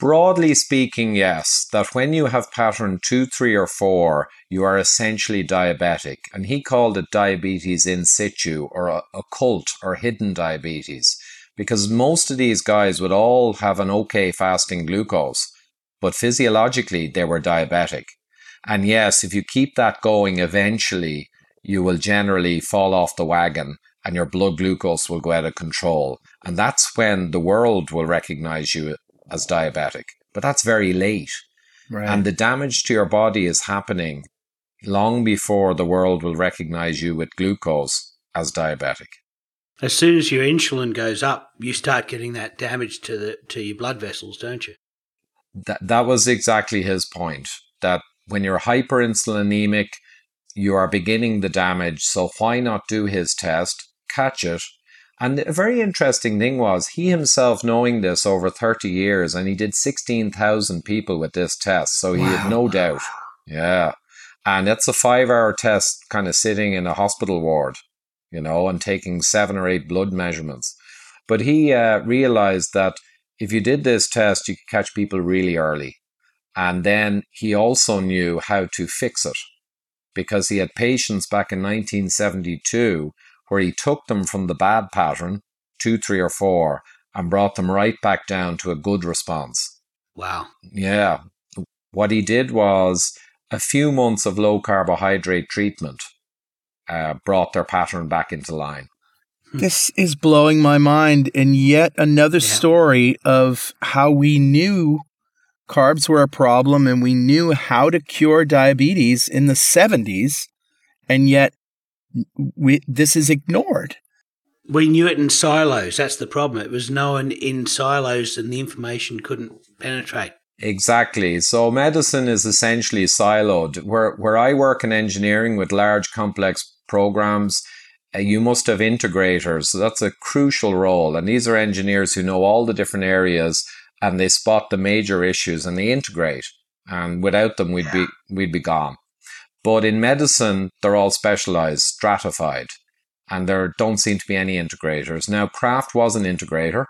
Broadly speaking, yes, that when you have pattern two, three, or four, you are essentially diabetic. And he called it diabetes in situ or occult or hidden diabetes because most of these guys would all have an okay fasting glucose, but physiologically they were diabetic. And yes, if you keep that going, eventually you will generally fall off the wagon and your blood glucose will go out of control. And that's when the world will recognize you as diabetic. But that's very late. Right. And the damage to your body is happening long before the world will recognize you with glucose as diabetic as soon as your insulin goes up, you start getting that damage to the to your blood vessels, don't you? That that was exactly his point. That when you're hyperinsulinemic, you are beginning the damage. So why not do his test, catch it? And a very interesting thing was he himself knowing this over 30 years, and he did 16,000 people with this test. So he wow. had no doubt. Yeah. And it's a five hour test, kind of sitting in a hospital ward you know, and taking seven or eight blood measurements. But he uh, realized that if you did this test, you could catch people really early. And then he also knew how to fix it because he had patients back in 1972 where he took them from the bad pattern, two, three, or four, and brought them right back down to a good response. Wow. Yeah. What he did was a few months of low carbohydrate treatment uh, brought their pattern back into line. Hmm. This is blowing my mind, and yet another yeah. story of how we knew carbs were a problem and we knew how to cure diabetes in the 70s, and yet we, this is ignored. We knew it in silos. That's the problem. It was known in silos, and the information couldn't penetrate. Exactly. So medicine is essentially siloed. Where where I work in engineering with large complex programs, uh, you must have integrators. So that's a crucial role. And these are engineers who know all the different areas and they spot the major issues and they integrate. And without them, we'd be we'd be gone. But in medicine, they're all specialized, stratified, and there don't seem to be any integrators. Now, Kraft was an integrator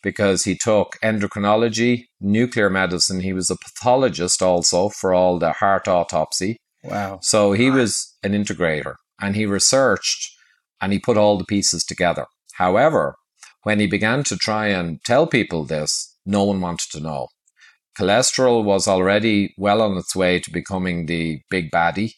because he took endocrinology, nuclear medicine. He was a pathologist also for all the heart autopsy. Wow. So he was an integrator and he researched and he put all the pieces together. However, when he began to try and tell people this, no one wanted to know. Cholesterol was already well on its way to becoming the big baddie.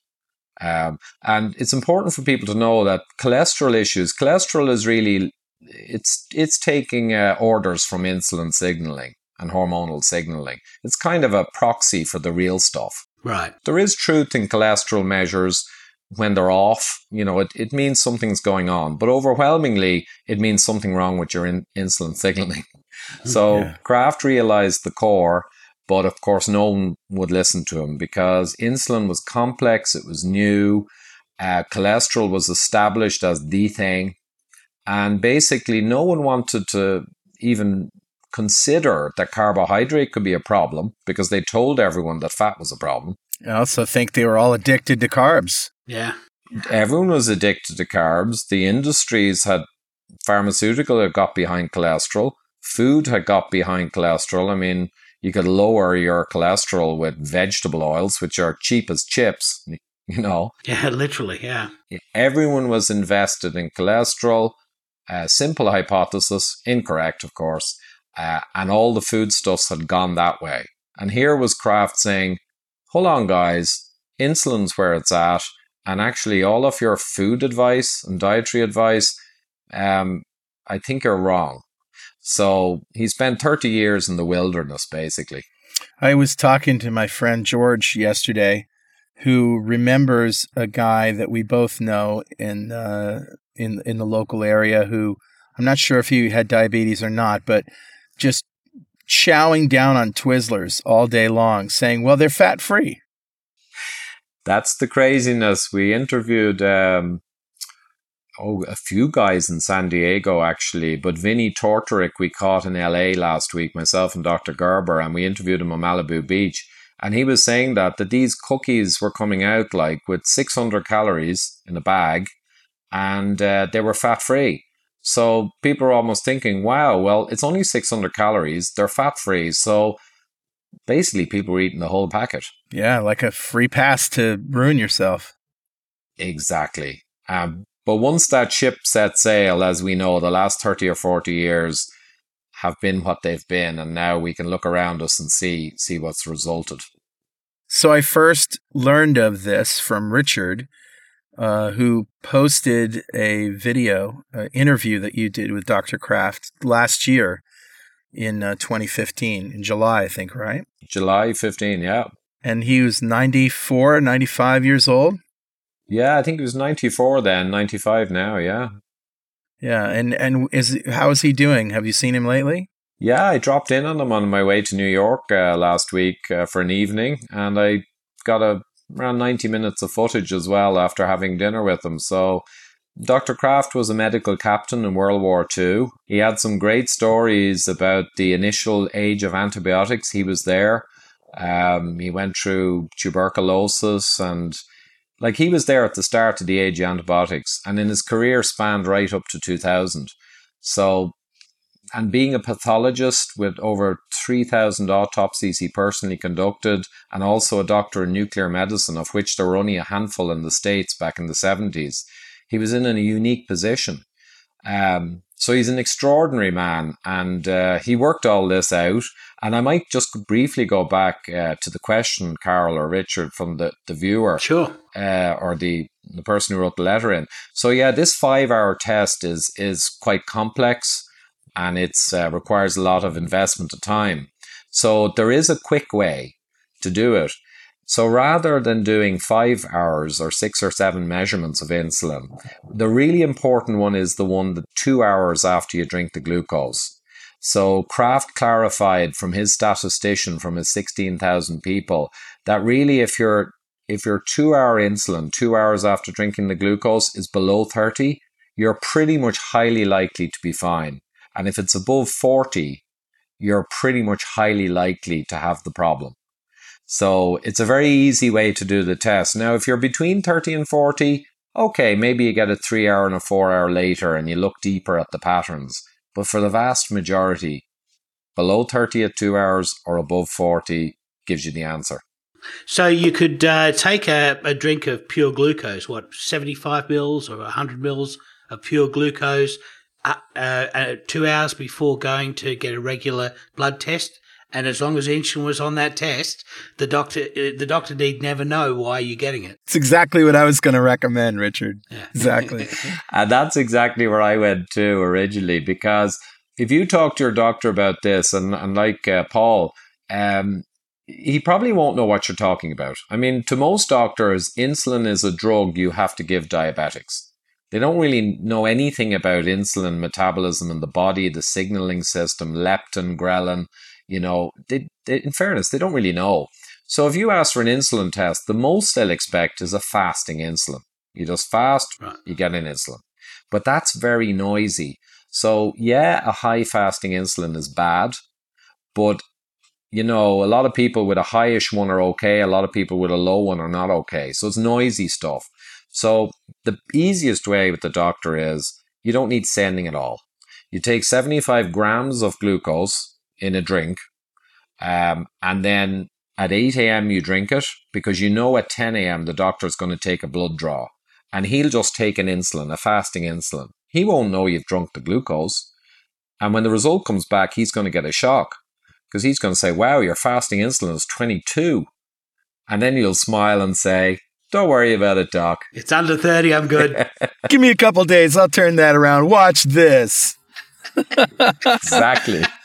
Um, and it's important for people to know that cholesterol issues, cholesterol is really, it's, it's taking uh, orders from insulin signaling and hormonal signaling. It's kind of a proxy for the real stuff. Right. There is truth in cholesterol measures when they're off, you know, it, it means something's going on. But overwhelmingly, it means something wrong with your in, insulin [laughs] signaling. So [laughs] yeah. Kraft realized the core, but of course, no one would listen to him because insulin was complex, it was new, uh, cholesterol was established as the thing. And basically, no one wanted to even consider that carbohydrate could be a problem because they told everyone that fat was a problem. I also think they were all addicted to carbs. Yeah. Everyone was addicted to carbs. The industries had pharmaceutical had got behind cholesterol. Food had got behind cholesterol. I mean, you could lower your cholesterol with vegetable oils, which are cheap as chips, [laughs] you know. Yeah, literally, yeah. Everyone was invested in cholesterol. Uh, simple hypothesis, incorrect, of course. Uh, and all the foodstuffs had gone that way. And here was Kraft saying, hold on, guys, insulin's where it's at and actually all of your food advice and dietary advice, um, I think are wrong. So he spent 30 years in the wilderness, basically. I was talking to my friend George yesterday, who remembers a guy that we both know in uh, in in the local area. Who I'm not sure if he had diabetes or not, but just chowing down on Twizzlers all day long, saying, "Well, they're fat free." that's the craziness. We interviewed um, oh, a few guys in San Diego actually, but Vinnie Tortorich we caught in LA last week, myself and Dr. Gerber, and we interviewed him on Malibu Beach. And he was saying that, that these cookies were coming out like with 600 calories in a bag and uh, they were fat free. So people are almost thinking, wow, well, it's only 600 calories. They're fat free. So basically, people were eating the whole packet. Yeah, like a free pass to ruin yourself. Exactly. Um, but once that ship set sail, as we know, the last 30 or 40 years have been what they've been. And now we can look around us and see, see what's resulted. So I first learned of this from Richard, uh, who posted a video uh, interview that you did with Dr. Kraft last year in uh, 2015, in July, I think, right? July 15, yeah. And he was 94, 95 years old. Yeah, I think it was 94 then, 95 now, yeah. Yeah, and and is how is he doing? Have you seen him lately? Yeah, I dropped in on him on my way to New York uh, last week uh, for an evening, and I got a around 90 minutes of footage as well after having dinner with him. So Dr. Kraft was a medical captain in World War II. He had some great stories about the initial age of antibiotics. He was there. Um, he went through tuberculosis and like he was there at the start of the age of antibiotics and in his career spanned right up to 2000. So, and being a pathologist with over 3,000 autopsies he personally conducted, and also a doctor in nuclear medicine, of which there were only a handful in the States back in the 70s, he was in a unique position. Um, so he's an extraordinary man, and uh, he worked all this out. And I might just briefly go back uh, to the question, Carol or Richard, from the, the viewer, Sure. uh, or the the person who wrote the letter in. So yeah, this five hour test is is quite complex, and it uh, requires a lot of investment of time. So there is a quick way to do it. So rather than doing five hours or six or seven measurements of insulin, the really important one is the one that two hours after you drink the glucose. So Kraft clarified from his statistician from his 16,000 people that really if your if your two hour insulin two hours after drinking the glucose is below 30, you're pretty much highly likely to be fine. And if it's above 40, you're pretty much highly likely to have the problem. So it's a very easy way to do the test. Now, if you're between 30 and 40, okay, maybe you get a three hour and a four hour later and you look deeper at the patterns. But for the vast majority, below 30 at two hours or above 40 gives you the answer. So you could uh, take a, a drink of pure glucose, what, 75 mils or 100 mils of pure glucose uh, uh, uh, two hours before going to get a regular blood test. And as long as insulin was on that test, the doctor uh, the doctor need never know why you're getting it. It's exactly what I was going to recommend, Richard. Yeah. [laughs] Exactly. And that's exactly where I went to originally because if you talk to your doctor about this, and, and like uh, Paul, um, he probably won't know what you're talking about. I mean, to most doctors, insulin is a drug you have to give diabetics. They don't really know anything about insulin metabolism in the body, the signaling system, leptin, ghrelin. You know, they, they, in fairness, they don't really know. So if you ask for an insulin test, the most they'll expect is a fasting insulin. You just fast, Right. you get an insulin. But that's very noisy. So yeah, a high fasting insulin is bad, but you know, a lot of people with a highish one are okay. A lot of people with a low one are not okay. So it's noisy stuff. So the easiest way with the doctor is you don't need sending at all. You take 75 grams of glucose in a drink, um, and then at 8 a.m. you drink it because you know at 10 a.m. the doctor's going to take a blood draw and he'll just take an insulin, a fasting insulin. He won't know you've drunk the glucose. And when the result comes back, he's going to get a shock because he's going to say, wow, your fasting insulin is 22. And then you'll smile and say, don't worry about it, doc. It's under 30, I'm good. [laughs] Give me a couple days. I'll turn that around. Watch this. exactly. [laughs]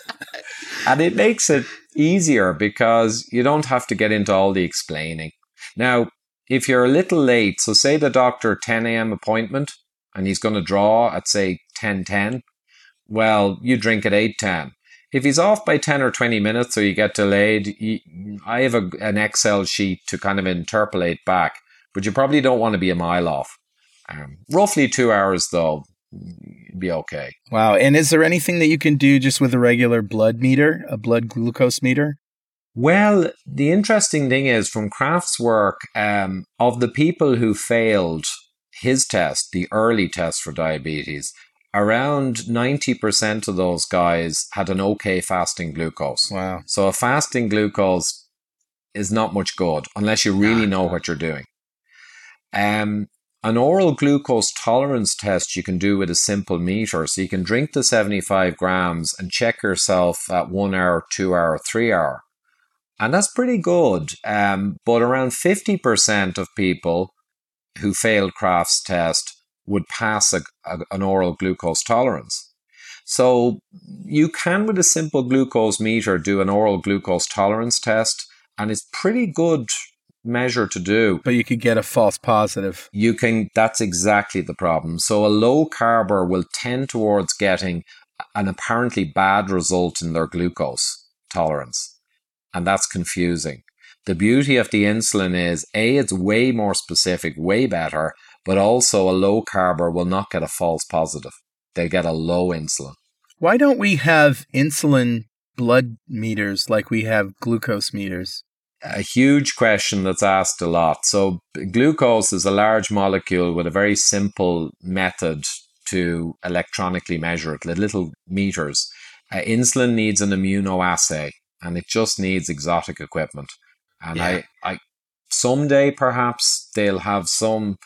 and it makes it easier because you don't have to get into all the explaining. Now, if you're a little late, so say the doctor 10 a.m. appointment and he's going to draw at say 10:10, well, you drink at 8:10. If he's off by 10 or 20 minutes so you get delayed, you, I have a, an Excel sheet to kind of interpolate back, but you probably don't want to be a mile off. Um, roughly two hours, though, be okay. Wow. And is there anything that you can do just with a regular blood meter, a blood glucose meter? Well, the interesting thing is from Kraft's work, um, of the people who failed his test, the early test for diabetes, around 90% of those guys had an okay fasting glucose. Wow. So a fasting glucose is not much good unless you really know what you're doing. Um, an oral glucose tolerance test you can do with a simple meter. So you can drink the 75 grams and check yourself at one hour, two hour, three hour. And that's pretty good. Um, but around 50% of people who failed Kraft's test would pass a, a, an oral glucose tolerance. So you can, with a simple glucose meter, do an oral glucose tolerance test, and it's pretty good measure to do. But you could get a false positive. You can, that's exactly the problem. So a low carber will tend towards getting an apparently bad result in their glucose tolerance. And that's confusing. The beauty of the insulin is A, it's way more specific, way better, but also a low carber will not get a false positive. They get a low insulin. Why don't we have insulin blood meters like we have glucose meters? A huge question that's asked a lot. So, glucose is a large molecule with a very simple method to electronically measure it, little meters. Uh, insulin needs an immunoassay and it just needs exotic equipment. And yeah. I, I, someday perhaps they'll have some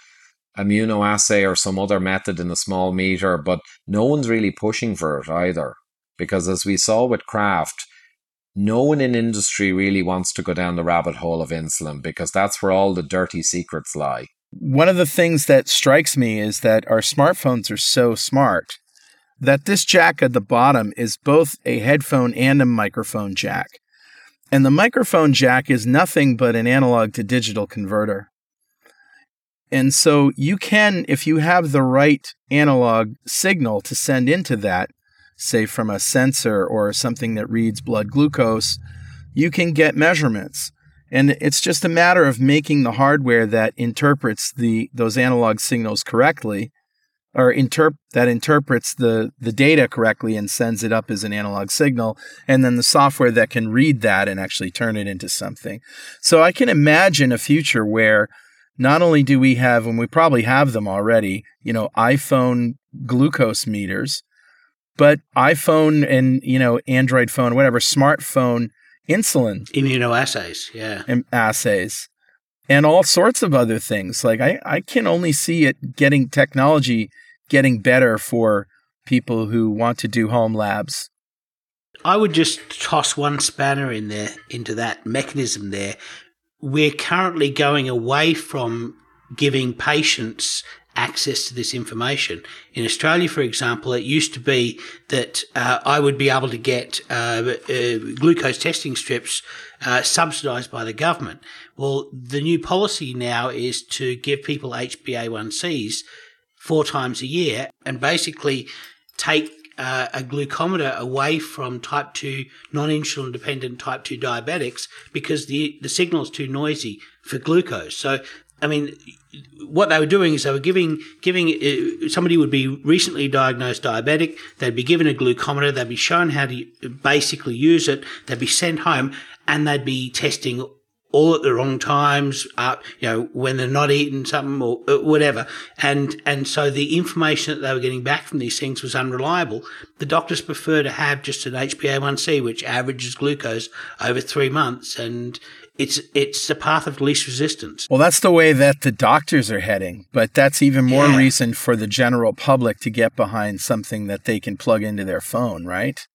immunoassay or some other method in a small meter, but no one's really pushing for it either. Because as we saw with Kraft, no one in industry really wants to go down the rabbit hole of insulin because that's where all the dirty secrets lie. One of the things that strikes me is that our smartphones are so smart that this jack at the bottom is both a headphone and a microphone jack. And the microphone jack is nothing but an analog to digital converter. And so you can, if you have the right analog signal to send into that, say from a sensor or something that reads blood glucose, you can get measurements. And it's just a matter of making the hardware that interprets the those analog signals correctly or interp- that interprets the, the data correctly and sends it up as an analog signal, and then the software that can read that and actually turn it into something. So I can imagine a future where not only do we have, and we probably have them already, you know, iPhone glucose meters, but iPhone and, you know, Android phone, whatever, smartphone insulin immunoassays, yeah. Assays and all sorts of other things. Like I, I can only see it getting technology getting better for people who want to do home labs. I would just toss one spanner in there into that mechanism there. We're currently going away from giving patients access to this information. In Australia, for example, it used to be that uh, I would be able to get uh, uh, glucose testing strips uh, subsidised by the government. Well, the new policy now is to give people HbA1cs four times a year and basically take uh, a glucometer away from type 2 non-insulin dependent type 2 diabetics because the the signal is too noisy for glucose so I mean, what they were doing is they were giving giving uh, somebody would be recently diagnosed diabetic. They'd be given a glucometer. They'd be shown how to basically use it. They'd be sent home, and they'd be testing all at the wrong times, uh, you know, when they're not eating something or uh, whatever. And, and so the information that they were getting back from these things was unreliable. The doctors prefer to have just an HbA1c, which averages glucose over three months. And it's, it's the path of least resistance. Well, that's the way that the doctors are heading, but that's even more yeah. reason for the general public to get behind something that they can plug into their phone, right?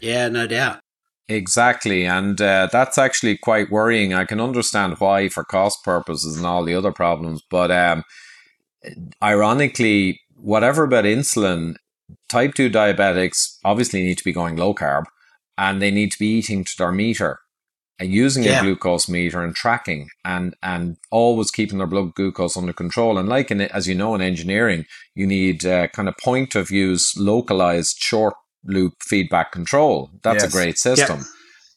Yeah, no doubt. Exactly, and uh, that's actually quite worrying. I can understand why, for cost purposes and all the other problems, but um, ironically, whatever about insulin, type 2 diabetics obviously need to be going low carb and they need to be eating to their meter and using yeah. a glucose meter and tracking and and always keeping their blood glucose under control and like in as you know in engineering you need uh, kind of point of use localized short loop feedback control. That's yes. a great system.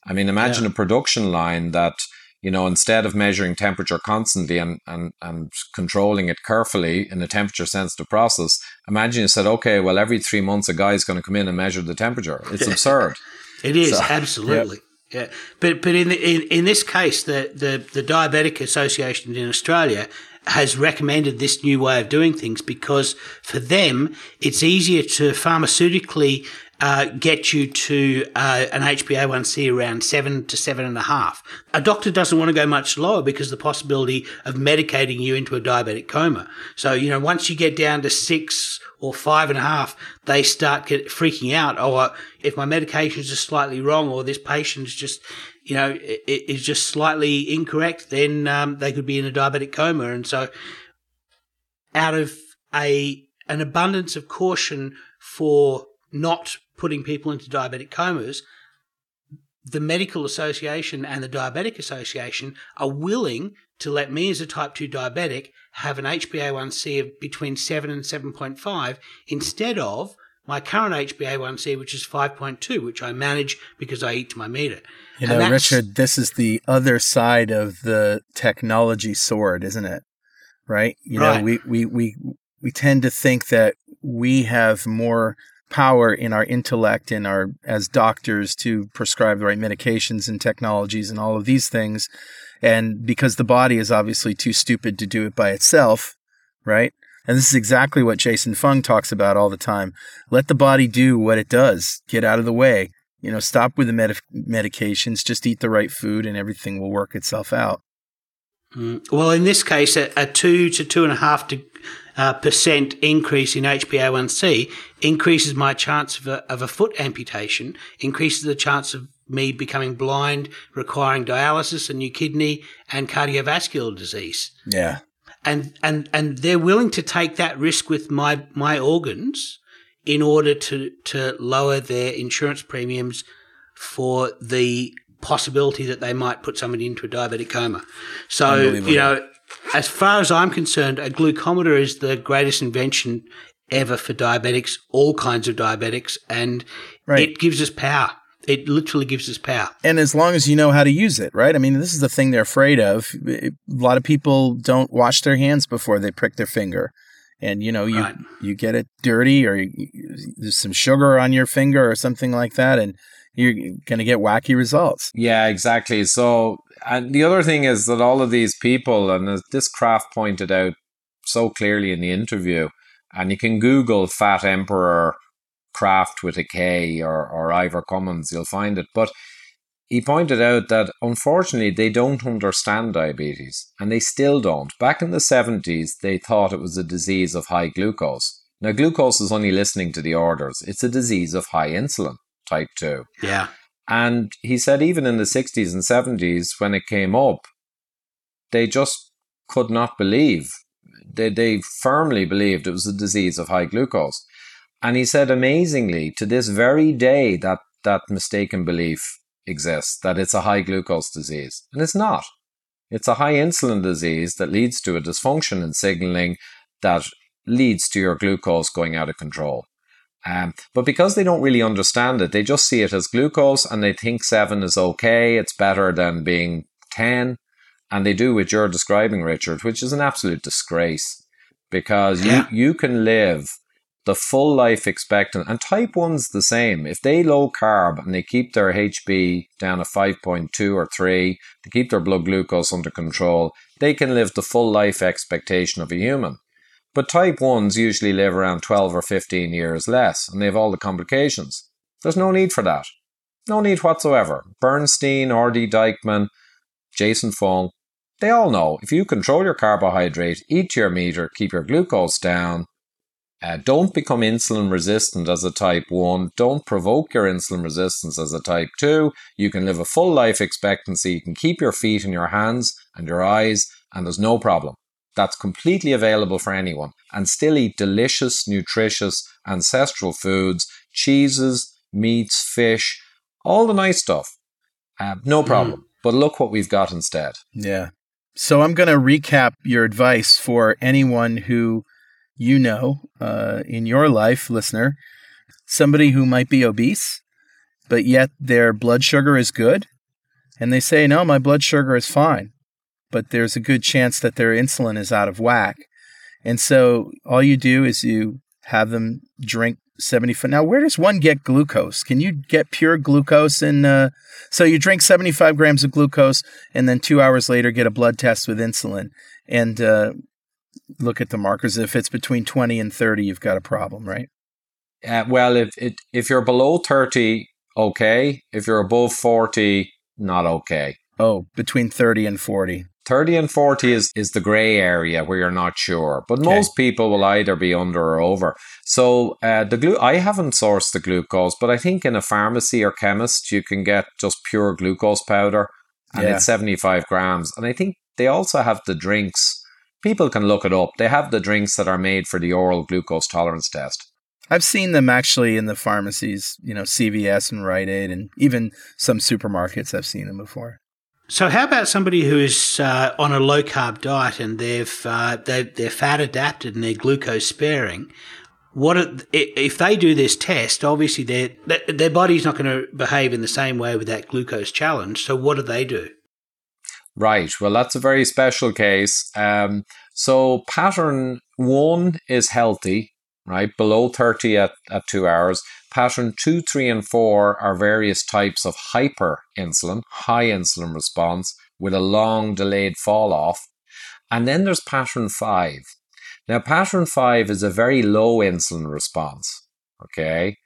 I mean, imagine yeah. a production line that you know, instead of measuring temperature constantly and, and, and controlling it carefully in a temperature sensitive process, imagine you said, okay, well, every three months a guy is going to come in and measure the temperature. It's [laughs] absurd. It is so, absolutely. Yeah, but but in, the, in in this case, the, the the Diabetic Association in Australia has recommended this new way of doing things because for them it's easier to pharmaceutically uh, get you to uh, an HbA1c around seven to seven and a half. A doctor doesn't want to go much lower because the possibility of medicating you into a diabetic coma. So you know once you get down to six or five and a half, they start get freaking out. Oh, if my medication is just slightly wrong, or this patient is just you know is just slightly incorrect, then um, they could be in a diabetic coma. And so, out of a an abundance of caution for not putting people into diabetic comas, the Medical Association and the Diabetic Association are willing to let me, as a type 2 diabetic, have an HbA1c of between 7 and 7.5 instead of my current HbA1c, which is 5.2, which I manage because I eat to my meter. You know, Richard, this is the other side of the technology sword, isn't it? Right? You right. know, we, we, we, we tend to think that we have more power in our intellect and our as doctors to prescribe the right medications and technologies and all of these things and because the body is obviously too stupid to do it by itself right? And this is exactly what jason fung talks about all the time. Let the body do what it does. Get out of the way. You know stop with the med- medications. Just eat the right food and everything will work itself out. Mm. well in this case a, a two to two and a half to uh, percent increase in HbA1c increases my chance of a, of a foot amputation, increases the chance of me becoming blind, requiring dialysis, a new kidney, and cardiovascular disease. Yeah. And, and, and they're willing to take that risk with my, my organs in order to, to lower their insurance premiums for the possibility that they might put somebody into a diabetic coma. So, you know, as far as I'm concerned, a glucometer is the greatest invention ever for diabetics, all kinds of diabetics, and right. it gives us power. It literally gives us power. And as long as you know how to use it, right? I mean, this is the thing they're afraid of. A lot of people don't wash their hands before they prick their finger. And you know, you right. you get it dirty or you, there's some sugar on your finger or something like that and you're going to get wacky results. Yeah, exactly. So and the other thing is that all of these people, and as this Kraft pointed out so clearly in the interview, and you can Google Fat Emperor Kraft with a K or, or Ivor Cummins, you'll find it. But he pointed out that unfortunately they don't understand diabetes, and they still don't. Back in the 70s, they thought it was a disease of high glucose. Now, glucose is only listening to the orders, it's a disease of high insulin, type 2. Yeah. And he said, even in the 60s and 70s, when it came up, they just could not believe. They, they firmly believed it was a disease of high glucose. And he said, amazingly, to this very day, that, that mistaken belief exists that it's a high glucose disease. And it's not. It's a high insulin disease that leads to a dysfunction in signaling that leads to your glucose going out of control. Um, but because they don't really understand it, they just see it as glucose and they think seven is okay. It's better than being 10. And they do what you're describing, Richard, which is an absolute disgrace because yeah. you, you can live the full life expectancy. And type 1's the same. If they low carb and they keep their HB down at 5.2 or 3, to keep their blood glucose under control, they can live the full life expectation of a human. But type 1s usually live around 12 or 15 years less, and they have all the complications. There's no need for that. No need whatsoever. Bernstein, R.D. Dikeman, Jason Fung, they all know if you control your carbohydrate, eat your meter, keep your glucose down, uh, don't become insulin resistant as a type 1. Don't provoke your insulin resistance as a type 2. You can live a full life expectancy. You can keep your feet and your hands and your eyes, and there's no problem that's completely available for anyone and still eat delicious, nutritious, ancestral foods, cheeses, meats, fish, all the nice stuff. Uh, no hmm. problem. Mm. But look what we've got instead. Yeah. So I'm going to recap your advice for anyone who you know uh, in your life, listener, somebody who might be obese, but yet their blood sugar is good and they say, no, my blood sugar is fine, but there's a good chance that their insulin is out of whack. And so all you do is you have them drink 75. Now, where does one get glucose? Can you get pure glucose And Uh, so you drink 75 grams of glucose and then two hours later get a blood test with insulin and uh, look at the markers. If it's between 20 and 30, you've got a problem, right? Uh, well, if it, if you're below 30, okay. If you're above 40, not okay. Oh, between 30 and 40. 30 and 40 is, is the grey area where you're not sure, but okay. most people will either be under or over. So uh, the glu- I haven't sourced the glucose, but I think in a pharmacy or chemist you can get just pure glucose powder, and yeah. it's 75 grams. And I think they also have the drinks. People can look it up. They have the drinks that are made for the oral glucose tolerance test. I've seen them actually in the pharmacies, you know, CVS and Rite Aid, and even some supermarkets. I've seen them before. So, how about somebody who is uh, on a low carb diet and they've uh, they're, they're fat adapted and they're glucose sparing? What are, if they do this test? Obviously, their their body's not going to behave in the same way with that glucose challenge. So, what do they do? Right. Well, that's a very special case. Um, so, pattern one is healthy, right? Below 30 at, at two hours. Pattern two, three, and four are various types of hyperinsulin, high insulin response, with a long delayed fall off. And then there's pattern five. Now, pattern five is a very low insulin response. Okay.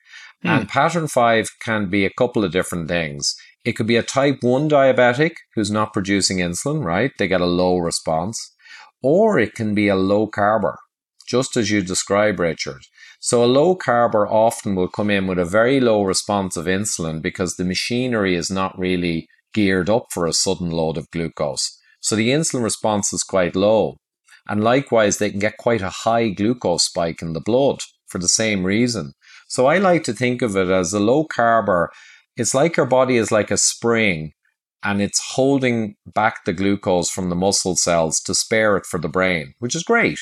Hmm. And pattern five can be a couple of different things. It could be a type 1 diabetic who's not producing insulin, right? They get a low response. Or it can be a low carber, just as you describe, Richard. So a low carber often will come in with a very low response of insulin because the machinery is not really geared up for a sudden load of glucose. So the insulin response is quite low. And likewise, they can get quite a high glucose spike in the blood for the same reason. So I like to think of it as a low carber. It's like your body is like a spring and it's holding back the glucose from the muscle cells to spare it for the brain, which is great.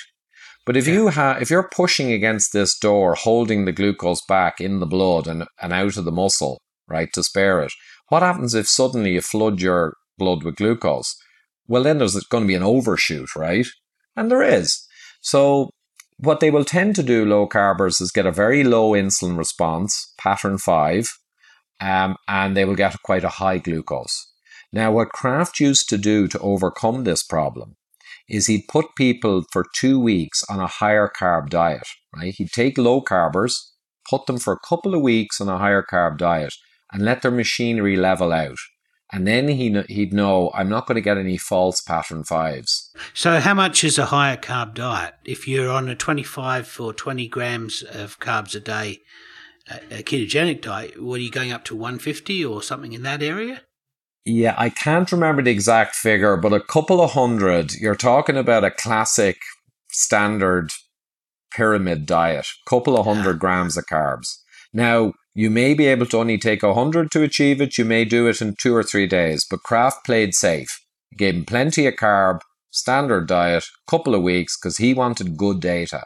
But if yeah. you have, if you're pushing against this door, holding the glucose back in the blood and, and out of the muscle, right, to spare it, what happens if suddenly you flood your blood with glucose? Well, then there's going to be an overshoot, right? And there is. So what they will tend to do, low carbers, is get a very low insulin response, pattern five, um, and they will get quite a high glucose. Now, what Kraft used to do to overcome this problem is he'd put people for two weeks on a higher carb diet, right? He'd take low carbers, put them for a couple of weeks on a higher carb diet, and let their machinery level out. And then he, he'd know I'm not going to get any false pattern fives. So, how much is a higher carb diet? If you're on a 25 or 20 grams of carbs a day, a ketogenic diet, what are you going up to 150 or something in that area? Yeah, I can't remember the exact figure, but a couple of hundred. You're talking about a classic standard pyramid diet, couple of hundred grams of carbs. Now, you may be able to only take a hundred to achieve it. You may do it in two or three days, but Kraft played safe. Gave him plenty of carb, standard diet, couple of weeks because he wanted good data.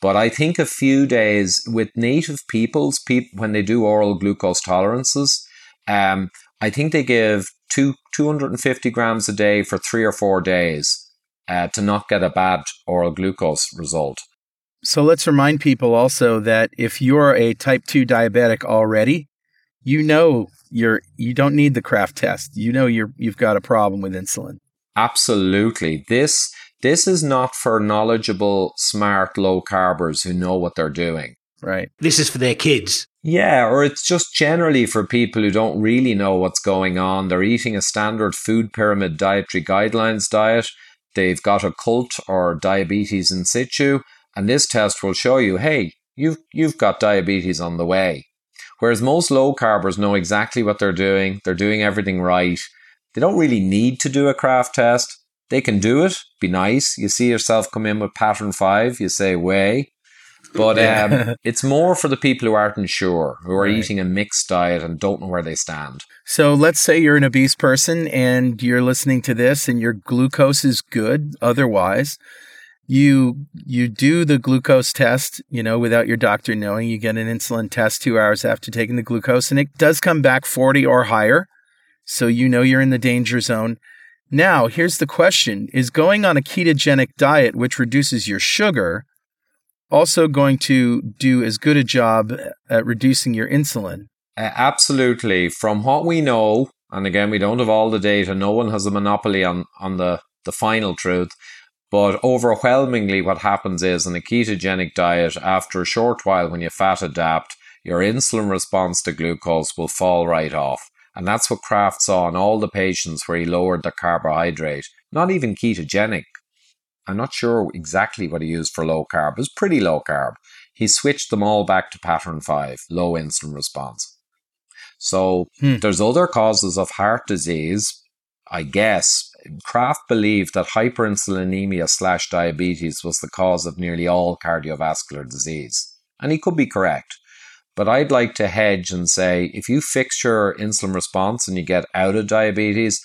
But I think a few days with native peoples, people when they do oral glucose tolerances, um, I think they give two 250 grams a day for three or four days uh, to not get a bad oral glucose result. So let's remind people also that if you're a type 2 diabetic already, you know you're you don't need the Kraft test. You know you're you've got a problem with insulin. Absolutely. This this is not for knowledgeable, smart low carbers who know what they're doing. Right. This is for their kids. Yeah, or it's just generally for people who don't really know what's going on. They're eating a standard food pyramid dietary guidelines diet. They've got occult or diabetes in situ, and this test will show you, hey, you've you've got diabetes on the way. Whereas most low carbers know exactly what they're doing. They're doing everything right. They don't really need to do a Kraft test. They can do it, be nice. You see yourself come in with pattern five, you say, way. But um, [laughs] it's more for the people who aren't sure, who are right. eating a mixed diet and don't know where they stand. So let's say you're an obese person and you're listening to this and your glucose is good otherwise. You you do the glucose test, you know, without your doctor knowing. You get an insulin test 2 hours after taking the glucose and it does come back 40 or higher. so you know you're in the danger zone. Now, here's the question Is going on a ketogenic diet, which reduces your sugar, also going to do as good a job at reducing your insulin? Uh, absolutely. From what we know, and again, we don't have all the data, no one has a monopoly on, on the, the final truth. But overwhelmingly, what happens is in a ketogenic diet, after a short while, when you fat adapt, your insulin response to glucose will fall right off. And that's what Kraft saw in all the patients where he lowered the carbohydrate, not even ketogenic. I'm not sure exactly what he used for low carb. It was pretty low carb. He switched them all back to pattern five, low insulin response. So hmm. there's other causes of heart disease. I guess Kraft believed that hyperinsulinemia slash diabetes was the cause of nearly all cardiovascular disease. And he could be correct. But I'd like to hedge and say if you fix your insulin response and you get out of diabetes,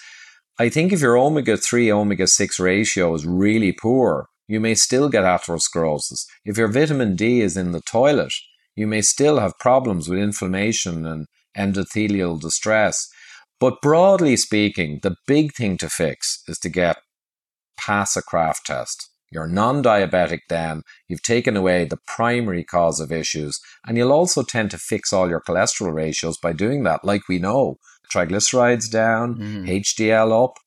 I think if your omega 3 omega 6 ratio is really poor, you may still get atherosclerosis. If your vitamin D is in the toilet, you may still have problems with inflammation and endothelial distress. But broadly speaking, the big thing to fix is to get pass a Kraft test. You're non diabetic then, you've taken away the primary cause of issues, and you'll also tend to fix all your cholesterol ratios by doing that, like we know. Triglycerides down, mm. HDL up,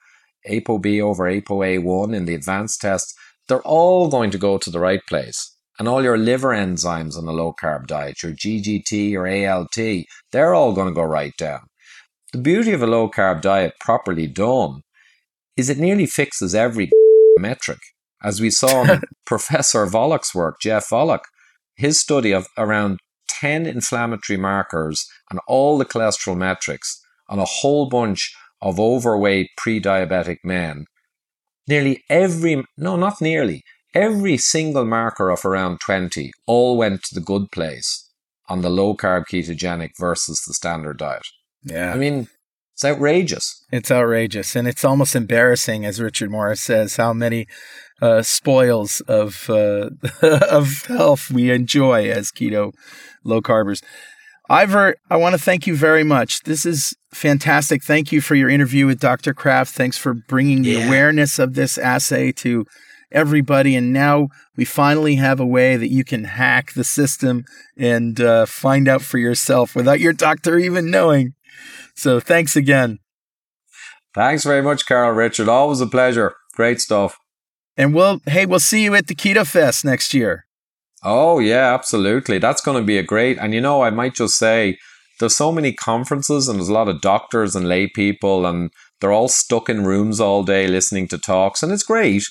ApoB over ApoA1 in the advanced tests, they're all going to go to the right place. And all your liver enzymes on a low carb diet, your GGT or ALT, they're all going to go right down. The beauty of a low carb diet properly done is it nearly fixes every metric as we saw in [laughs] Professor Volek's work, Jeff Volek, his study of around 10 inflammatory markers and all the cholesterol metrics on a whole bunch of overweight pre diabetic men, nearly every, no, not nearly, every single marker of around 20 all went to the good place on the low carb ketogenic versus the standard diet. Yeah. I mean, it's outrageous. It's outrageous. And it's almost embarrassing, as Richard Morris says, how many uh, spoils of uh, [laughs] of health we enjoy as keto low carbers. Ivor, I want to thank you very much. This is fantastic. Thank you for your interview with Dr. Kraft. Thanks for bringing the yeah. awareness of this assay to everybody. And now we finally have a way that you can hack the system and uh, find out for yourself without your doctor even knowing. So thanks again. Thanks very much, Carl Richard. Always a pleasure. Great stuff. And we'll, hey, we'll see you at the Keto Fest next year. Oh, yeah, absolutely. That's going to be a great. And you know, I might just say there's so many conferences and there's a lot of doctors and lay people and they're all stuck in rooms all day listening to talks and it's great.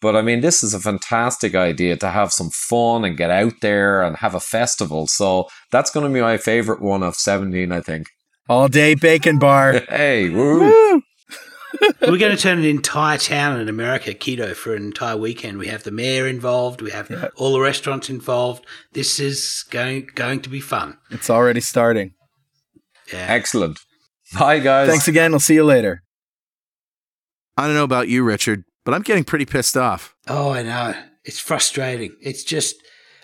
But I mean, this is a fantastic idea to have some fun and get out there and have a festival. So that's going to be my favorite one of 17, I think. All day bacon bar. [laughs] hey, woo. woo. We're going to turn an entire town in America keto for an entire weekend. We have the mayor involved. We have yeah. all the restaurants involved. This is going going to be fun. It's already starting. Yeah. Excellent. Bye, guys. Thanks again. We'll see you later. I don't know about you, Richard, but I'm getting pretty pissed off. Oh, I know. It's frustrating. It's just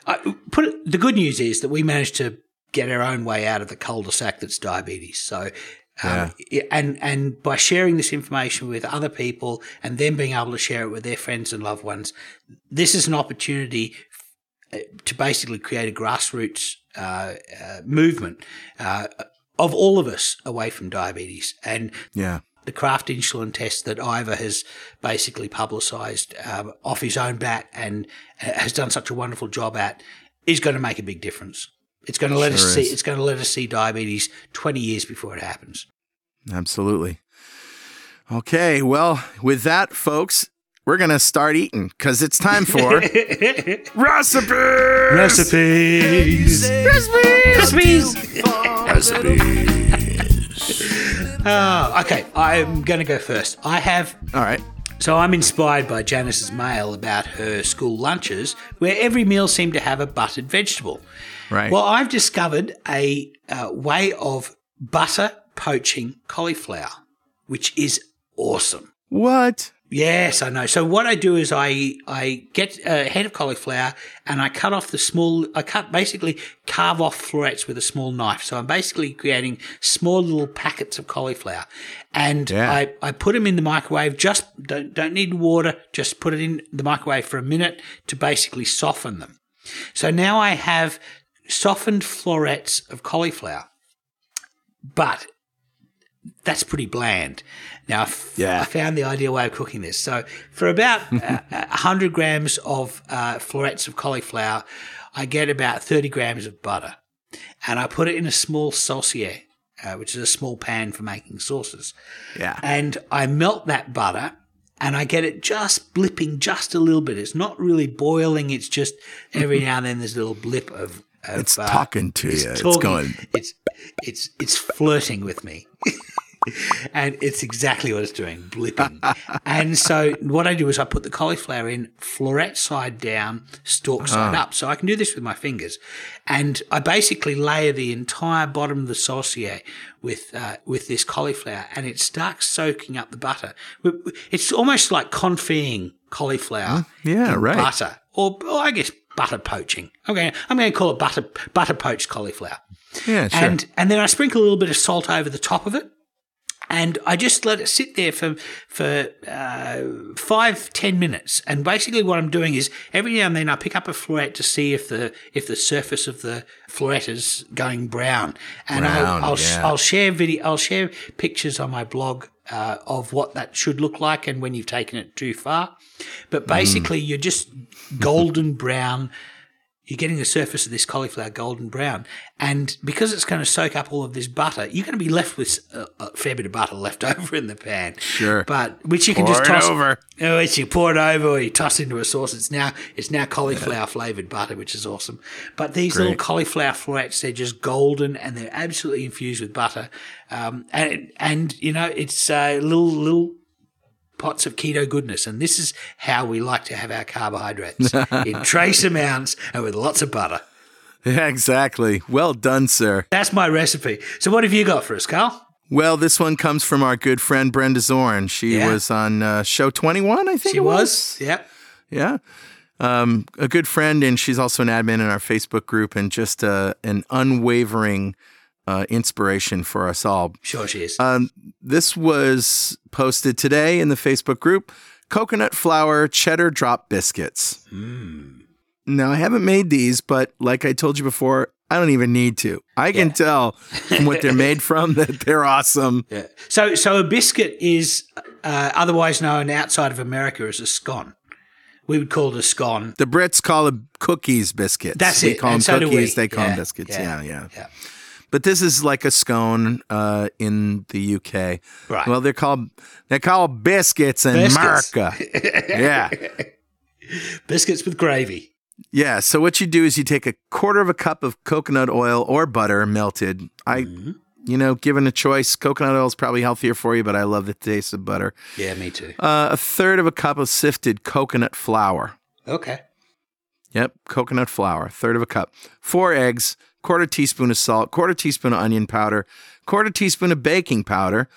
I, put it, the good news is that we managed to get our own way out of the cul-de-sac that's diabetes. So um, yeah. and and by sharing this information with other people and then being able to share it with their friends and loved ones, this is an opportunity uh, to basically create a grassroots uh, uh, movement uh, of all of us away from diabetes. And yeah. the Kraft insulin test that Ivor has basically publicised um, off his own bat and uh, has done such a wonderful job at is going to make a big difference. It's going to let sure us see. Is. It's going to let us see diabetes twenty years before it happens. Absolutely. Okay, well, with that, folks, we're gonna start eating because it's time for [laughs] recipes. Recipes. Recipes. Recipes. uh, [laughs] okay, I'm gonna go first. I have. All right. So I'm inspired by Janice's mail about her school lunches, where every meal seemed to have a buttered vegetable. Right. Well, I've discovered a uh, way of butter poaching cauliflower, which is awesome. What? Yes, I know. So what I do is I I get a head of cauliflower and I cut off the small. I cut basically carve off florets with a small knife. So I'm basically creating small little packets of cauliflower, and Yeah. I I put them in the microwave. Just don't don't need water. Just put it in the microwave for a minute to basically soften them. So now I have softened florets of cauliflower, but that's pretty bland. Now, I f- Yeah. I found the ideal way of cooking this. So, for about uh, 100 grams of uh, florets of cauliflower, I get about 30 grams of butter. And I put it in a small saucier, uh, which is a small pan for making sauces. Yeah. And I melt that butter and I get it just blipping just a little bit. It's not really boiling, it's just every [laughs] now and then there's a little blip of. Of It's uh, talking to it's you. It's talking. going. It's it's it's flirting with me. [laughs] and it's exactly what it's doing, blipping. and so what I do is I put the cauliflower in floret side down, stalk side Ah. up. So I can do this with my fingers. And I basically layer the entire bottom of the saucier with uh, with this cauliflower and it starts soaking up the butter. It's almost like confying cauliflower Yeah, right. butter. Or, or I guess butter poaching. Okay, I'm going to call it butter butter poached cauliflower. Yeah, sure. And and then I sprinkle a little bit of salt over the top of it, and I just let it sit there for for uh, five ten minutes. And basically, what I'm doing is every now and then I pick up a floret to see if the if the surface of the floret is going brown, and Brown, I'll I'll, yeah. I'll share video I'll share pictures on my blog. Uh, of what that should look like, and when you've taken it too far, but basically you're just golden brown you're getting the surface of this cauliflower golden brown. And because it's going to soak up all of this butter, you're going to be left with a, a fair bit of butter left [laughs] over in the pan. Sure. But which you can Pour just it toss over. Oh, it's you pour it over or you toss into a sauce. It's now it's now cauliflower [laughs] flavored butter, which is awesome. But these little cauliflower florets, they're just golden and they're absolutely infused with butter. Um, and and you know, it's a little little pots of keto goodness. And this is how we like to have our carbohydrates [laughs] in trace amounts and with lots of butter. yeah, exactly. Well done, sir. That's my recipe. So, what have you got for us, Carl? Well, this one comes from our good friend Brenda Zorn. She Yeah. was on uh, show 21, I think She it was. Yep. Yeah. Um, a good friend, and she's also an admin in our Facebook group, and just uh, an unwavering uh, inspiration for us all. Sure, she is. Um, this was posted today in the Facebook group coconut flour cheddar drop biscuits. Now, I haven't made these, but like I told you before, I don't even need to. I can tell from what they're made from that they're awesome. [laughs] yeah. So, so a biscuit is uh, otherwise known outside of America as a scone. We would call it a scone. The Brits call it cookies biscuits. That's we it. call and them so cookies. They call Yeah, them biscuits. Yeah, yeah. yeah. But this is like a scone uh, in the UK. Right. Well, they're called they're called biscuits in Biscuits. America. [laughs] yeah. Biscuits with gravy. Yeah. So what you do is you take a quarter of a cup of coconut oil or butter melted. I, Mm-hmm. you know, given a choice, coconut oil is probably healthier for you, but I love the taste of butter. Yeah, me too. Uh, a third of a cup of sifted coconut flour. Okay. Yep, coconut flour, third of a cup. Four eggs, quarter teaspoon of salt, quarter teaspoon of onion powder, quarter teaspoon of baking powder,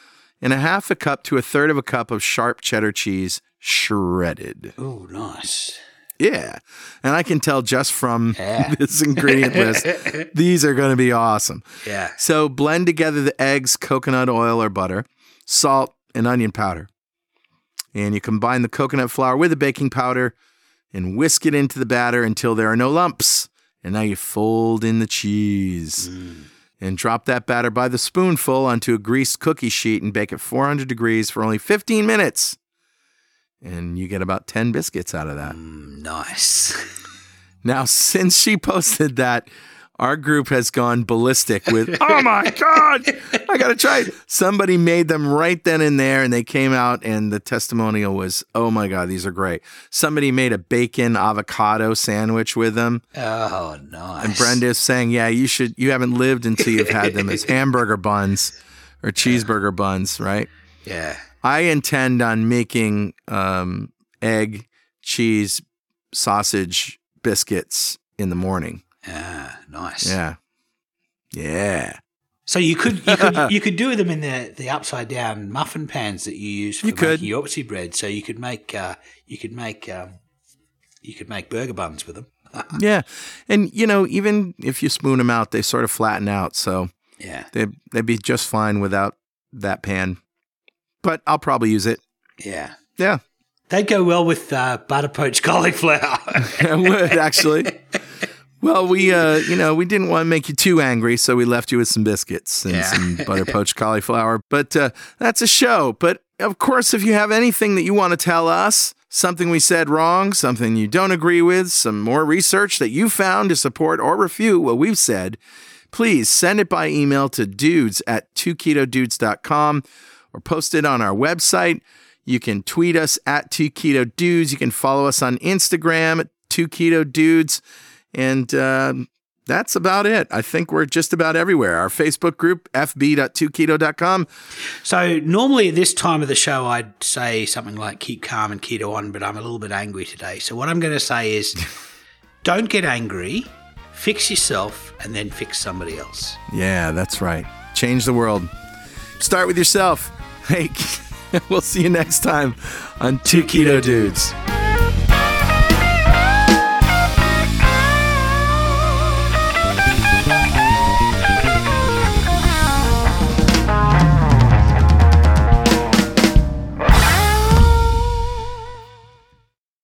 and a half a cup to a third of a cup of sharp cheddar cheese shredded. Oh, nice. Yeah. And I can tell just from [laughs] Yeah. [laughs] this ingredient list, [laughs] these are going to be awesome. Yeah. So blend together the eggs, coconut oil or butter, salt, and onion powder. And you combine the coconut flour with the baking powder and whisk it into the batter until there are no lumps. And now you fold in the cheese mm. and drop that batter by the spoonful onto a greased cookie sheet and bake at 400 degrees for only 15 minutes. And you get about 10 biscuits out of that. Mm, nice. [laughs] Now, since she posted that, our group has gone ballistic with, [laughs] oh my God, I got to try it. Somebody made them right then and there, and they came out, and the testimonial was, oh my God, these are great. Somebody made a bacon avocado sandwich with them. Oh, nice. And Brenda's saying, yeah, you should, you haven't lived until you've had them as [laughs] hamburger buns or cheeseburger buns, right? Yeah. I intend on making um, egg, cheese, sausage biscuits in the morning. Ah, nice. Yeah. Yeah. So you could you could [laughs] you could do them in the, the upside down muffin pans that you use for You could. making your Oopsie bread. So you could make uh, you could make um, you could make burger buns with them. [laughs] Yeah. And, you know, even if you spoon them out, they sort of flatten out. So Yeah, they, they'd be just fine without that pan. But I'll probably use it. yeah. Yeah. They'd go well with uh, butter poached [laughs] cauliflower. I would actually. Well, we, uh, you know, we didn't want to make you too angry, so we left you with some biscuits and Yeah. some [laughs] butter poached cauliflower. But uh, that's a show. But of course, if you have anything that you want to tell us, something we said wrong, something you don't agree with, some more research that you found to support or refute what we've said, please send it by email to dudes at 2ketodudes.com or post it on our website. You can tweet us at 2ketodudes. You can follow us on Instagram at 2ketodudes. And um, that's about it. I think we're just about everywhere. Our Facebook group, fb.2keto.com. so normally at this time of the show, I'd say something like "keep calm and keto on," but I'm a little bit angry today. So what I'm going to say is, [laughs] don't get angry. Fix yourself and then fix somebody else. Yeah, that's right. Change the world. Start with yourself. Hey, [laughs] we'll see you next time on Two Keto Dudes.